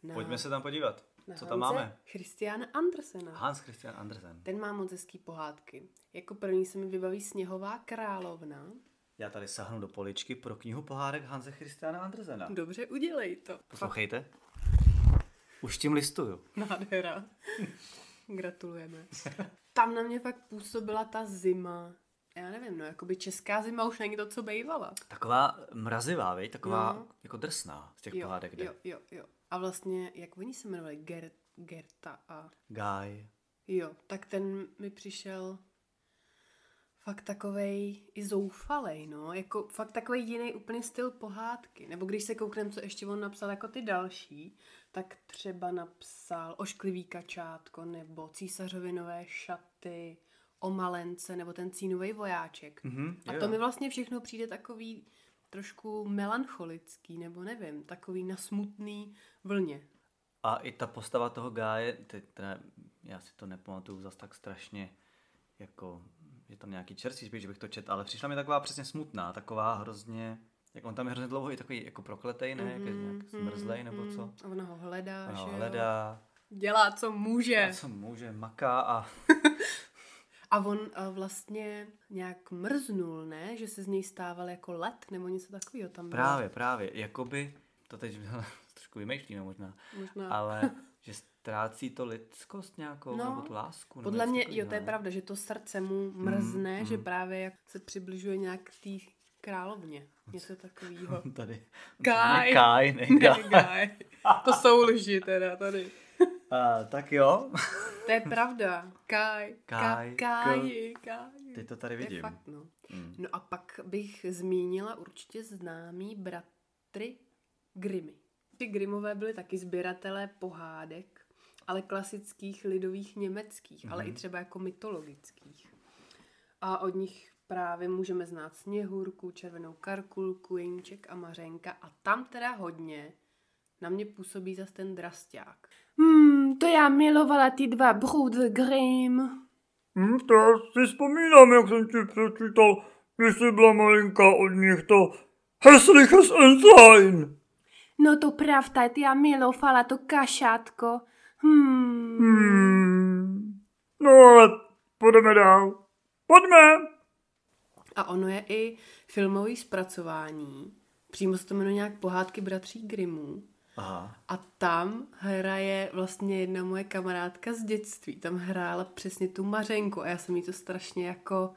C: Na,
B: Pojďme se tam podívat.
C: na
B: Co tam máme?
C: Christiana Andersena.
B: Hans Christian Andersen.
C: Ten má moc hezký pohádky. Jako první se mi vybaví Sněhová královna.
B: Já tady sahnu do poličky pro knihu pohádek Hanse Christiana Andersena.
C: Dobře, udělej to.
B: Poslouchejte. Už tím listuju.
C: Nádhera. Gratulujeme. Tam na mě fakt působila ta zima. Já nevím, no, jakoby česká zima už není to, co bývala.
B: Taková mrazivá, viď? Taková
C: No.
B: jako drsná z těch
C: Jo,
B: pohádek. Jde.
C: jo, jo, jo. A vlastně, jak oni se jmenovali? Ger, Gerta a...
B: Guy.
C: Jo, tak ten mi přišel fakt takovej i zoufalej, no. Jako fakt takový jiný úplně styl pohádky. Nebo když se koukneme, co ještě on napsal jako ty další, tak třeba napsal Ošklivý kačátko, nebo Císařovi nové šaty, o malence, nebo ten cínový vojáček.
B: Mhm,
C: A to mi vlastně všechno přijde takový trošku melancholický, nebo nevím, takový na smutný vlně.
B: A i ta postava toho Gáje, teda, já si to nepamatuju zas tak strašně, jako, že tam nějaký čerstvý spíš, že bych to četl, ale přišla mi taková přesně smutná, taková hrozně, jak on tam je hrozně dlouho i takový jako prokletej, ne, jak je nějak zmrzlej nebo co.
C: A ona ho hledá,
B: Ona ho hledá,
C: Dělá, co může.
B: a co může, maká a (laughs)
C: A on a vlastně nějak mrznul, ne? Že se z něj stával jako led, nebo něco takového tam bylo.
B: právě, právě, jakoby, to teď (laughs) trošku vymýšlíme možná,
C: Možná.
B: ale (laughs) že ztrácí to lidskost nějakou,
C: No,
B: nebo tu lásku.
C: Podle mě, jo, to je
B: ne?
C: pravda, že to srdce mu mrzne,
B: mm.
C: že právě jak se přibližuje nějak k té královně. Něco takového. (laughs)
B: Tady.
C: Káj.
B: Ne Káj, ne
C: Ne,
B: Káj.
C: Guy. To jsou lži teda tady.
B: A, tak jo.
C: To je pravda. Kaj.
B: Kaj,
C: Ka, kaj, kaj.
B: Teď to tady
C: To je
B: vidím.
C: fakt, no.
B: Mm.
C: No a pak bych zmínila určitě známý bratry Grimmy. Ty Grimmové byli taky sběratelé pohádek, ale klasických lidových německých, mm-hmm. ale i třeba jako mytologických. A od nich právě můžeme znát Sněhurku, Červenou karkulku, Jeníček a Mařenka a tam teda hodně na mě působí zase ten drasťák.
D: Hmm, to já milovala ty dva Brud Grimm.
A: Hm, to já si vzpomínám, jak jsem ti přečítal, když jsi byla malinká od nich to Hässliches Ensign.
D: No to pravda, ty já milovala to kašátko. Hmm.
A: Hmm. No ale půjdeme dál. Pojďme.
C: A ono je i filmové zpracování. Přímo se to jmenuje nějak pohádky bratří Grimmů.
B: Aha.
C: A tam hraje vlastně jedna moje kamarádka z dětství. Tam hrála přesně tu Mařenku a já jsem jí to strašně jako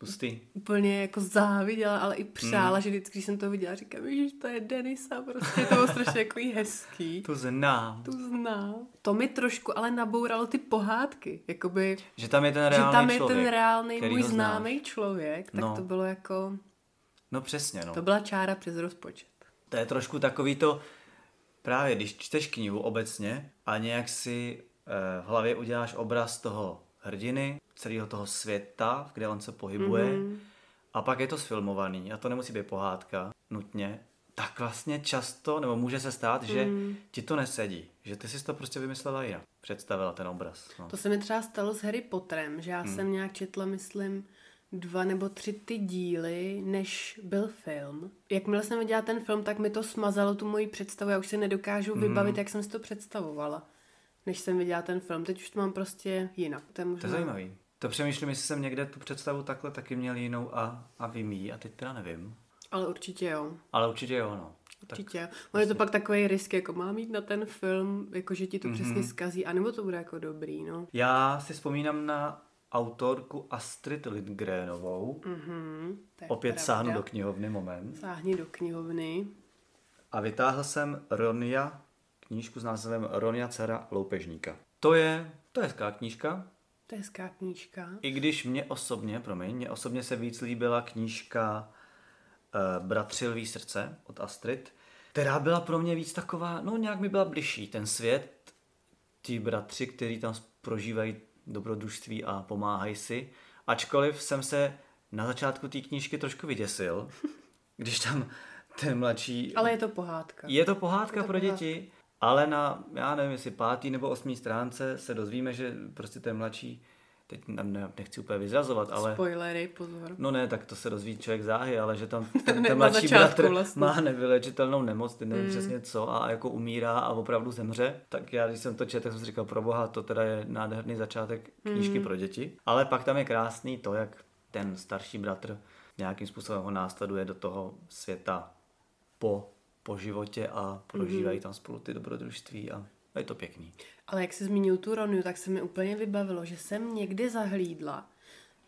B: Pustý.
C: úplně jako záviděla, ale i přála, mm. že vždycky, když jsem to viděla, říkám, že to je Denisa, prostě to bylo strašně jako hezký. (laughs)
B: To znám.
C: Tu znám. To mi trošku ale nabouralo ty pohádky. Jakoby,
B: Že tam je ten
C: že
B: reálný
C: tam je
B: člověk.
C: ten reálný můj známý člověk, tak
B: No.
C: to bylo jako,
B: No přesně, no.
C: to byla čára přes rozpočet.
B: To je trošku takový to, právě když čteš knihu obecně a nějak si eh, v hlavě uděláš obraz toho hrdiny, celého toho světa, kde on se pohybuje
C: Mhm.
B: a pak je to sfilmovaný a to nemusí být pohádka nutně, tak vlastně často, nebo může se stát, že
C: Mhm.
B: ti to nesedí, že ty jsi to prostě vymyslela jinak, představila ten obraz. No.
C: To se mi třeba stalo s Harry Potterem, že já
B: Hmm.
C: jsem nějak četla, myslím, dva nebo tři ty díly, než byl film. Jakmile jsem viděla ten film, tak mi to smazalo tu moji představu. Já už si nedokážu
B: Hmm.
C: vybavit, jak jsem si to představovala, než jsem viděla ten film. Teď už to mám prostě jinak. To je, možná...
B: To je zajímavý. To přemýšlím, jestli jsem někde tu představu takhle taky měl jinou a, a vím jí a teď teda nevím.
C: Ale určitě jo.
B: Ale určitě jo, no. Tak
C: Určitě. jo. On je to pak takový risk, jako mám jít na ten film, jako že ti to
B: Mhm.
C: přesně zkazí, anebo to bude jako dobrý, no.
B: Já si vzpomínám na autorku Astrid Lindgrenovou.
C: Mhm, je
B: Opět
C: pravda.
B: sáhnu do knihovny moment.
C: Sáhni do knihovny.
B: A vytáhl jsem Ronia, knížku s názvem Ronia dcera loupežníka. To je, to je hezká knížka.
C: To je hezká knížka.
B: I když mě osobně, promiň, mě osobně se víc líbila knížka uh, Bratři lví srdce od Astrid, která byla pro mě víc taková, no nějak mi byla bližší. Ten svět, ti bratři, kteří tam prožívají dobrodružství a pomáhají si. Ačkoliv jsem se na začátku té knížky trošku vyděsil, (laughs) když tam ten mladší...
C: Ale je to pohádka.
B: Je to pohádka
C: Je to
B: pro
C: pohádka.
B: děti, ale na, já nevím, jestli pátý nebo osmý stránce se dozvíme, že prostě ten mladší, teď ne, ne, nechci úplně vyzrazovat, ale...
C: Spoilery, pozor.
B: No ne, tak to se dozví člověk záhy, ale že tam ten, (laughs) ten mladší bratr
C: vlastně.
B: má nevylečitelnou nemoc, ty nevím mm. přesně co, a jako umírá a opravdu zemře. Tak já, když jsem to četl, tak jsem si říkal, pro boha, to teda je nádherný začátek knížky
C: Mm.
B: pro děti. Ale pak tam je krásný to, jak ten starší bratr nějakým způsobem ho následuje do toho světa po, po životě a prožívají tam spolu ty dobrodružství a je to pěkný.
C: Ale jak jsi zmínil tu Ronu, tak se mi úplně vybavilo, že jsem někdy zahlídla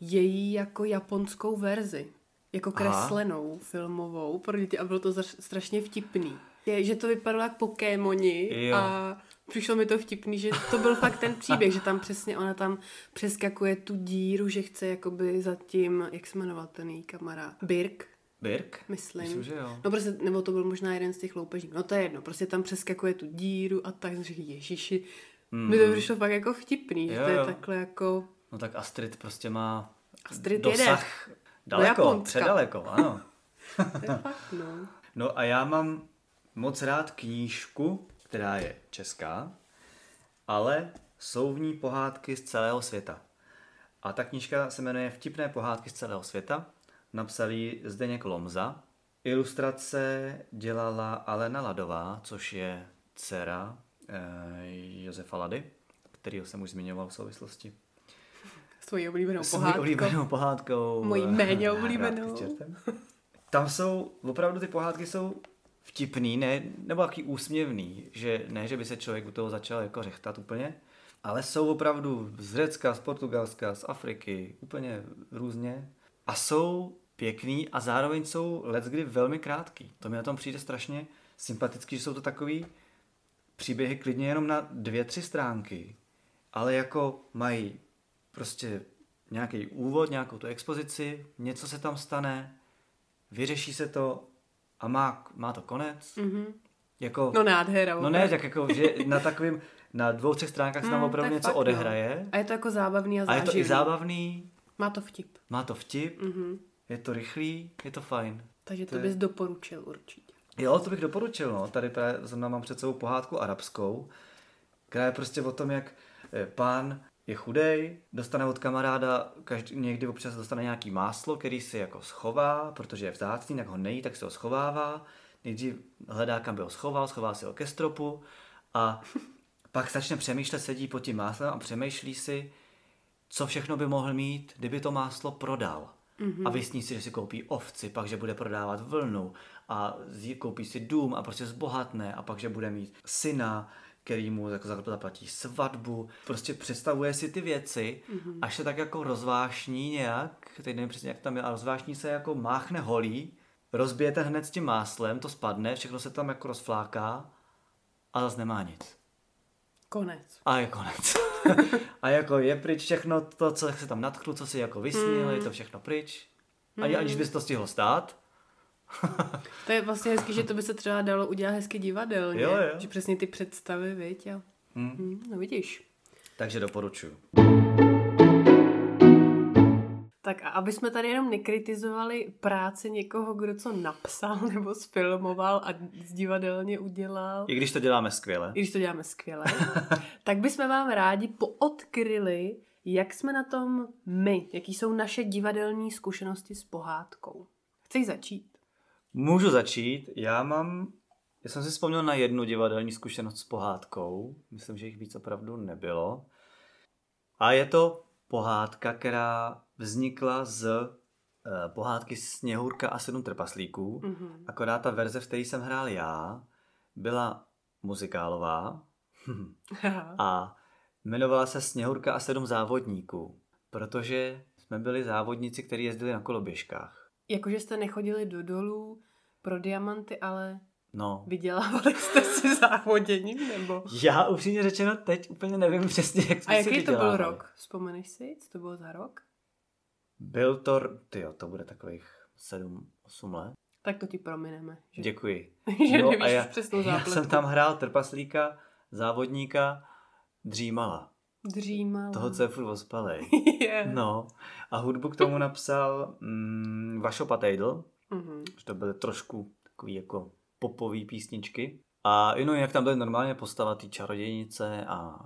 C: její jako japonskou verzi. Jako
B: Aha.
C: kreslenou, filmovou pro děti a bylo to strašně vtipný. Je, že to vypadalo jak Pokémoni
B: Jo.
C: a přišlo mi to vtipný, že to byl fakt ten příběh, že tam přesně ona tam přeskakuje tu díru, že chce jakoby za tím, jak se jmenoval ten její kamarád? Birk,
B: Birk?
C: myslím.
B: Myslím, že jo.
C: No prostě, nebo to byl možná jeden z těch loupežníků. No to je jedno, prostě tam přeskakuje tu díru a tak jsem říkal, ježiši, mm. mi to přišlo fakt jako vtipný, že
B: Jo,
C: to je
B: jo.
C: takhle jako...
B: No tak Astrid prostě má
C: Astrid
B: dosah
C: jede.
B: daleko,
C: Japonska.
B: předaleko, ano. (laughs)
C: To je fakt, no.
B: No a já mám moc rád knížku, která je česká, ale jsou v ní pohádky z celého světa. A ta knížka se jmenuje Vtipné pohádky z celého světa. Napsal ji Zdeněk Lomza. Ilustrace dělala Alena Ladová, což je dcera eh, Josefa Lady, kterýho jsem už zmiňoval v souvislosti (laughs)
C: S tvojí oblíbenou
B: s mojí
C: pohádkou.
B: oblíbenou pohádkou. (laughs)
C: Mojí
B: eh,
C: méně oblíbenou.
B: Tam jsou, opravdu ty pohádky jsou vtipný, ne, nebo taky úsměvný, že ne, že by se člověk u toho začal jako řechtat úplně, ale jsou opravdu z Řecka, z Portugalska, z Afriky, úplně různě a jsou pěkný a zároveň jsou leckdy velmi krátký. To mi na tom přijde strašně sympatický, že jsou to takový příběhy klidně jenom na dvě, tři stránky, ale jako mají prostě nějaký úvod, nějakou tu expozici, něco se tam stane, vyřeší se to a má, má to konec.
C: Mhm.
B: Jako,
C: No nádhera.
B: no ne, tak jako, že na takovým, na dvou, třech stránkách se tam
C: Mm,
B: opravdu něco
C: fakt, no.
B: odehraje
C: A je to jako zábavný a
B: a je
C: záživný.
B: to i zábavný,
C: Má to vtip.
B: má to vtip,
C: Mhm.
B: je to rychlý, je to fajn.
C: Takže
B: To
C: to
B: je-
C: bys doporučil určitě.
B: Jo, to bych doporučil, no. Tady právě zrovna mám před sebou pohádku arabskou, která je prostě o tom, jak eh, pán je chudej, dostane od kamaráda, každý, někdy občas dostane nějaký máslo, který si jako schová, protože je vzácný, tak ho nejí, tak si ho schovává. Nejdřív hledá, kam by ho schoval, schová si ho ke stropu a pak začne přemýšlet, sedí pod tím máslem a přemýšlí si, co všechno by mohl mít, kdyby to máslo prodal. Mm-hmm. A vysní si, že si koupí ovci, pak, že bude prodávat vlnu a koupí si dům a prostě zbohatne a pak, že bude mít syna, který mu jako za- zaplatí svatbu. Prostě představuje si ty věci, mm-hmm. až se tak jako rozvášní nějak, teď nevím přesně, jak tam je, ale rozvášní se jako máchne holí, rozbije ten hned s tím máslem, to spadne, všechno se tam jako rozfláká a zase nemá nic.
C: Konec.
B: A je konec. (laughs) (laughs) a jako je pryč všechno to, co se tam natknu, co si jako vysnil, je to všechno pryč. Ani, aniž by se to stihlo stát. (laughs)
C: To je vlastně hezky, že to by se třeba dalo udělat hezky divadelně.
B: Jo, jo.
C: Že přesně ty představy, viď? A...
B: Hmm.
C: Hmm, no vidíš.
B: Takže doporučuji.
C: Tak a aby jsme tady jenom nekritizovali práci někoho, kdo co napsal (laughs) nebo sfilmoval a zdivadelně udělal,
B: I když to děláme skvěle.
C: i když to děláme skvěle, (laughs) tak bychom vám rádi poodkryli, jak jsme na tom my, jaký jsou naše divadelní zkušenosti s pohádkou. Chceš začít?
B: Můžu začít. Já mám, já jsem si vzpomněl na jednu divadelní zkušenost s pohádkou. Myslím, že jich víc opravdu nebylo. A je to pohádka, která vznikla z eh, pohádky Sněhurka a sedm trpaslíků.
C: Mhm.
B: Akorát ta verze, v které jsem hrál já, byla muzikálová (laughs) a jmenovala se Sněhurka a sedm závodníků, protože jsme byli závodníci, kteří jezdili na koloběžkách.
C: Jakože jste nechodili do dolů pro diamanty, ale
B: No.
C: Vydělávali jste si závoděním, nebo?
B: Já upřímně řečeno teď úplně nevím přesně, jak jsme
C: A
B: si
C: jaký to byl rok? Vzpomeneš si, co to bylo za rok?
B: Byl to, ty to bude takových 7-8 let.
C: Tak to ti promineme. Že,
B: Děkuji. (laughs)
C: že
B: No
C: nevíš
B: a já,
C: přesnou
B: já
C: zápletku.
B: jsem tam hrál trpaslíka, závodníka, dřímala.
C: Dřímala.
B: Toho, co je furt ospalej. (laughs)
C: je.
B: No. A hudbu k tomu napsal mm, Vašo Patejdl,
C: Mhm.
B: že to byly trošku takový jako popový písničky. A jenom jinak tam byly normálně postava té čarodějnice a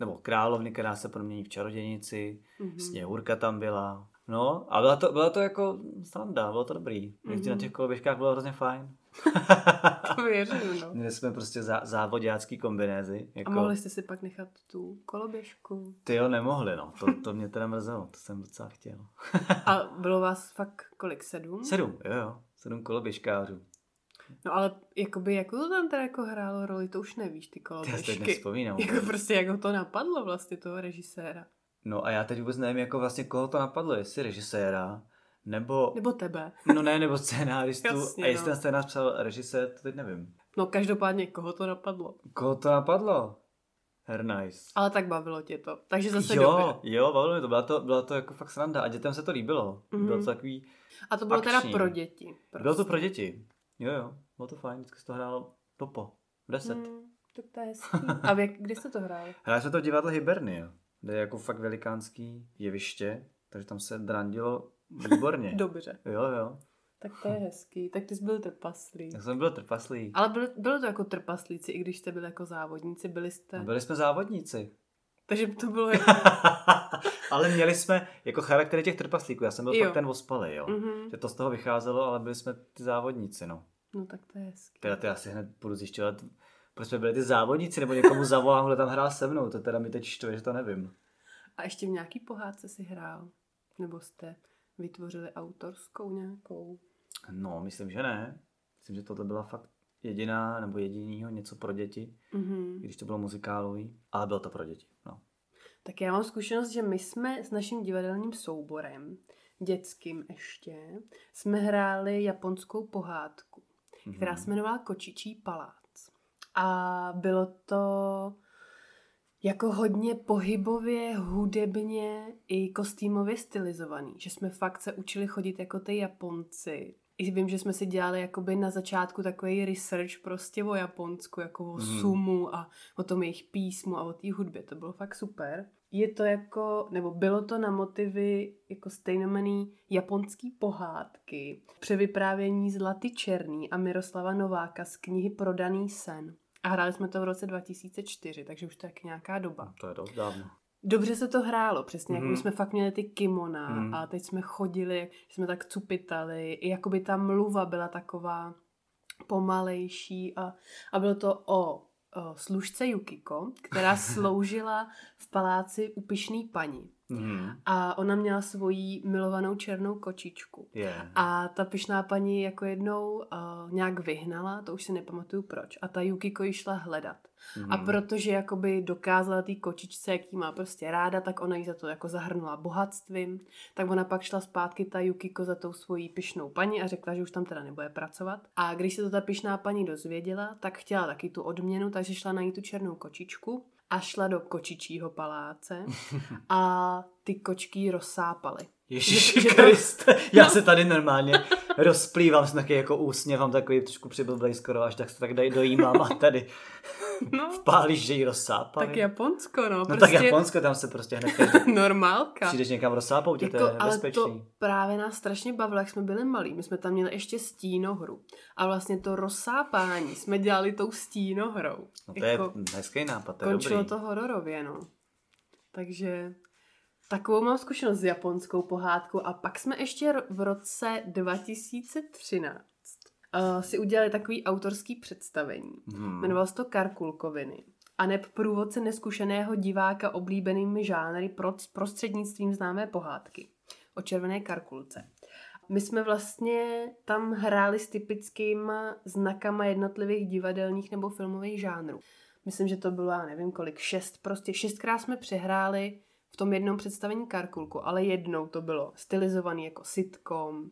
B: nebo královny, která se promění v čarodějnici,
C: Mhm.
B: Sněhurka tam byla. No, a byla to, byla to jako sranda, bylo to dobrý. Jezdit na těch koloběžkách bylo hrozně fajn. (laughs)
C: To věřím, no.
B: Měli jsme prostě zá, závodácký kombinézy.
C: A
B: Jako,
C: mohli jste si pak nechat tu koloběžku.
B: Ty jo, nemohli, no. To, to mě teda mrzelo, to jsem docela chtěl.
C: A (laughs) bylo vás fakt kolik, sedm?
B: Sedm, jo, jo. Sedm koloběžkářů.
C: No ale jakoby, jakou to tam teda jako hrálo roli, to už nevíš, ty
B: Já si teď
C: koloběžky.
B: nevzpomínám. (laughs)
C: Jako prostě, jak ho to napadlo vlastně, toho režiséra.
B: No a já teď vůbec nevím, jako vlastně koho to napadlo, jestli režiséra, nebo,
C: Nebo tebe.
B: no ne, nebo scénáristu.
C: Jasně,
B: a jestli
C: no.
B: ten scénář psal režisér, to teď nevím.
C: No každopádně, koho to napadlo.
B: Koho to napadlo? Her nice.
C: Ale tak bavilo tě to. Takže zase
B: jo,
C: dobře.
B: jo, bavilo mě to, byla to, byla to jako fakt sranda a dětem se to líbilo. Mm-hmm. Bylo
C: Mhm.
B: to takový,
C: A to bylo
B: akční.
C: teda pro děti. Prostě.
B: bylo to pro děti. Jo, jo, bylo to fajn, vždycky se to hrálo topo, v deset. Mm.
C: Tak to je hezký. A vy, kdy jste to hráli?
B: Hráli jsme to v divadle Hibernia, kde je jako fakt velikánský jeviště, takže tam se drandilo výborně. (laughs)
C: Dobře.
B: Jo, jo,
C: Tak to je hezký. Tak ty jsi byl trpaslý.
B: já jsem byl trpaslý.
C: Ale bylo, bylo to jako trpaslíci, i když jste byli jako závodníci, byli jste...
B: Byli jsme závodníci.
C: Takže to bylo (laughs) jako...
B: ale měli jsme jako charaktery těch trpaslíků, já jsem byl
C: Jo.
B: fakt ten ospalý, jo.
C: Mhm.
B: Že to z toho vycházelo, ale byli jsme ty závodníci, no.
C: No tak to je hezký.
B: Teda ty asi hned budu zjišťovat, proč jsme byli ty závodníci, nebo někomu zavolám, kdo tam hrál se mnou, to teda mi teď štve, že to nevím.
C: A ještě v nějaký pohádce si hrál? Nebo jste vytvořili autorskou nějakou?
B: No, myslím, že ne. Myslím, že tohle byla fakt jediná, nebo jedinýho něco pro děti,
C: Mhm.
B: když to bylo muzikálový, ale bylo to pro děti, no.
C: Tak já mám zkušenost, že my jsme s naším divadelním souborem, dětským ještě, jsme hráli japonskou pohádku, která
B: Mhm.
C: se jmenovala Kočičí palác. A bylo to jako hodně pohybově, hudebně i kostýmově stylizovaný, že jsme fakt se učili chodit jako ty Japonci. I vím, že jsme si dělali jakoby na začátku takový research prostě o Japonsku, jako o
B: Mhm.
C: sumu a o tom jejich písmu a o té hudbě. To bylo fakt super. Je to jako, nebo bylo to na motivy jako stejnomený japonský pohádky, převyprávění Zlaty Černý a Miroslava Nováka z knihy Prodaný sen. A hráli jsme to v roce 2004, takže už to je jak nějaká doba.
B: To je dost dávno.
C: Dobře se to hrálo, přesně, mm. jako
B: Mhm.
C: my jsme fakt měli ty kimona
B: Mhm.
C: a teď jsme chodili, jsme tak cupitali, i jakoby ta mluva byla taková pomalejší a, a bylo to o, o služce Yukiko, která (laughs) sloužila v paláci u pyšný paní.
B: Mhm.
C: A ona měla svoji milovanou černou kočičku.
B: Je.
C: A ta pyšná paní jako jednou uh, nějak vyhnala, to už si nepamatuju proč. A ta Yukiko ji šla hledat.
B: Mhm.
C: A protože jakoby dokázala té kočičce, jak jí má prostě ráda, tak ona jí za to jako zahrnula bohatstvím. Tak ona pak šla zpátky ta Yukiko za tou svojí pyšnou paní a řekla, že už tam teda nebude pracovat. A když se to ta pyšná paní dozvěděla, tak chtěla taky tu odměnu, takže šla najít tu černou kočičku a šla do kočičího paláce (laughs) a ty kočky rozsápaly. To-
B: Kriste, já se tady normálně rozplývám, jsem taky jako úsměv, mám takový trošku přiblblej skoro, až tak se tak daj dojímám a tady
C: No,
B: pálíš, že ji rozsápali.
C: tak Japonsko, no.
B: No
C: prostě
B: tak Japonsko, tam se prostě hned (laughs)
C: Normálka.
B: přijdeš někam rozsápou, tě to je
C: Jako, ale to právě nás strašně bavilo, jak jsme byli malí. My jsme tam měli ještě stínohru. A vlastně to rozsápání jsme dělali tou stínohrou.
B: No to je hezký nápad, to je
C: končilo
B: dobrý.
C: to hororově, no. Takže takovou mám zkušenost s japonskou pohádkou. A pak jsme ještě v roce 2013 uh, si udělali takový autorský představení.
B: Hmm.
C: Jmenovalo se to Karkulkoviny. A neb průvodce neskušeného diváka oblíbenými žánry pro, prostřednictvím známé pohádky o červené karkulce. My jsme vlastně tam hráli s typickýma znakama jednotlivých divadelních nebo filmových žánrů. Myslím, že to bylo, já nevím kolik, šest, prostě šestkrát jsme přehráli v tom jednom představení Karkulku, ale jednou to bylo stylizovaný jako sitcom,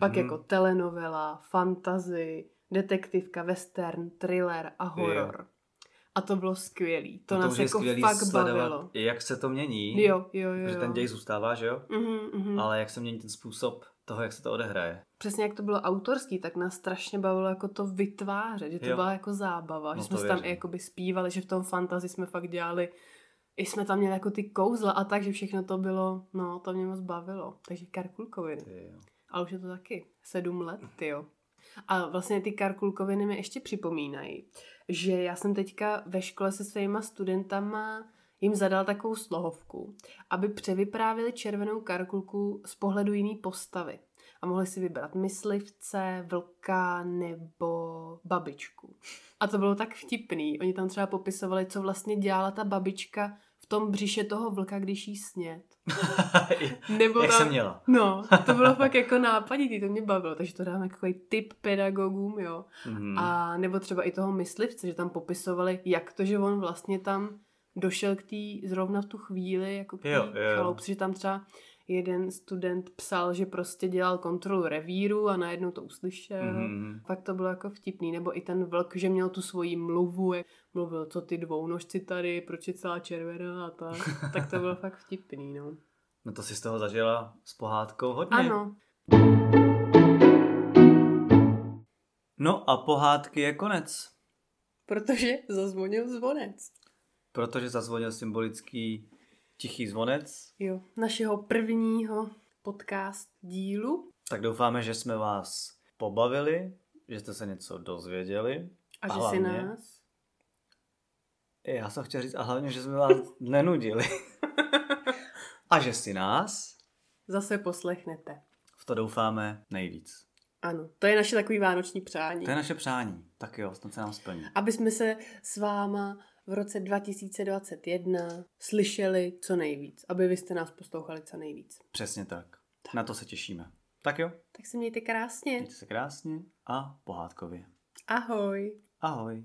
C: pak
B: Mhm.
C: jako telenovela, fantasy, detektivka, western, thriller a horor. A to bylo skvělý. To,
B: No
C: nás jako
B: skvělý
C: fakt bavilo.
B: jak se to mění.
C: Jo, jo, jo.
B: Protože
C: jo.
B: ten děj zůstává, že jo?
C: Mhm, mhm.
B: Ale jak se mění ten způsob toho, jak se to odehraje.
C: Přesně jak to bylo autorský, tak nás strašně bavilo jako to vytvářet, že to
B: Jo.
C: byla jako zábava,
B: No
C: že
B: to
C: jsme tam i jakoby zpívali, že v tom fantazi jsme fakt dělali, i jsme tam měli jako ty kouzla a tak, že všechno to bylo, no to mě moc bavilo. Takže karkulkoviny.
B: Ty jo.
C: A už je to taky sedm let, jo. A vlastně ty karkulkoviny mi ještě připomínají, že já jsem teďka ve škole se svýma studentama jim zadal takovou slohovku, aby převyprávili červenou karkulku z pohledu jiný postavy. A mohli si vybrat myslivce, vlka nebo babičku. A to bylo tak vtipný. Oni tam třeba popisovali, co vlastně dělala ta babička v tom břiše toho vlka, když jí snět. (laughs) Nebo
B: jak
C: tam,
B: jsem měla.
C: No, to bylo fakt jako nápaditý, to mě bavilo, takže to dáme jako takový tip pedagogům, jo.
B: Mhm.
C: A nebo třeba i toho myslivce, že tam popisovali, jak to, že on vlastně tam došel k té, zrovna v tu chvíli, jako k té chaloupce, že tam třeba jeden student psal, že prostě dělal kontrolu revíru a najednou to uslyšel.
B: Mhm.
C: Fakt to bylo jako vtipný. Nebo i ten vlk, že měl tu svoji mluvu, jak mluvil, co ty dvounožci tady, proč je celá červená a tak. (laughs) tak to bylo fakt vtipný, no.
B: No to si z toho zažila s pohádkou hodně.
C: Ano,
B: No a pohádky je konec.
C: protože zazvonil zvonec.
B: Protože zazvonil symbolický tichý zvonec,
C: Jo, našeho prvního podcast dílu.
B: tak doufáme, že jsme vás pobavili, že jste se něco dozvěděli.
C: A že
B: A
C: si
B: hlavně-
C: nás...
B: Já jsem chtěl říct, a hlavně, že jsme vás (laughs) nenudili. a že si nás,
C: Zase poslechnete.
B: v to doufáme nejvíc.
C: Ano, to je naše takový vánoční přání.
B: To je naše přání. Tak jo, snad se nám splní.
C: Aby jsme se s váma v roce 2021 slyšeli co nejvíc. Aby vy jste nás poslouchali co nejvíc.
B: Přesně tak. Na to se těšíme. Tak jo,
C: Tak se mějte krásně.
B: mějte se krásně a pohádkově.
C: Ahoj.
B: Ahoj.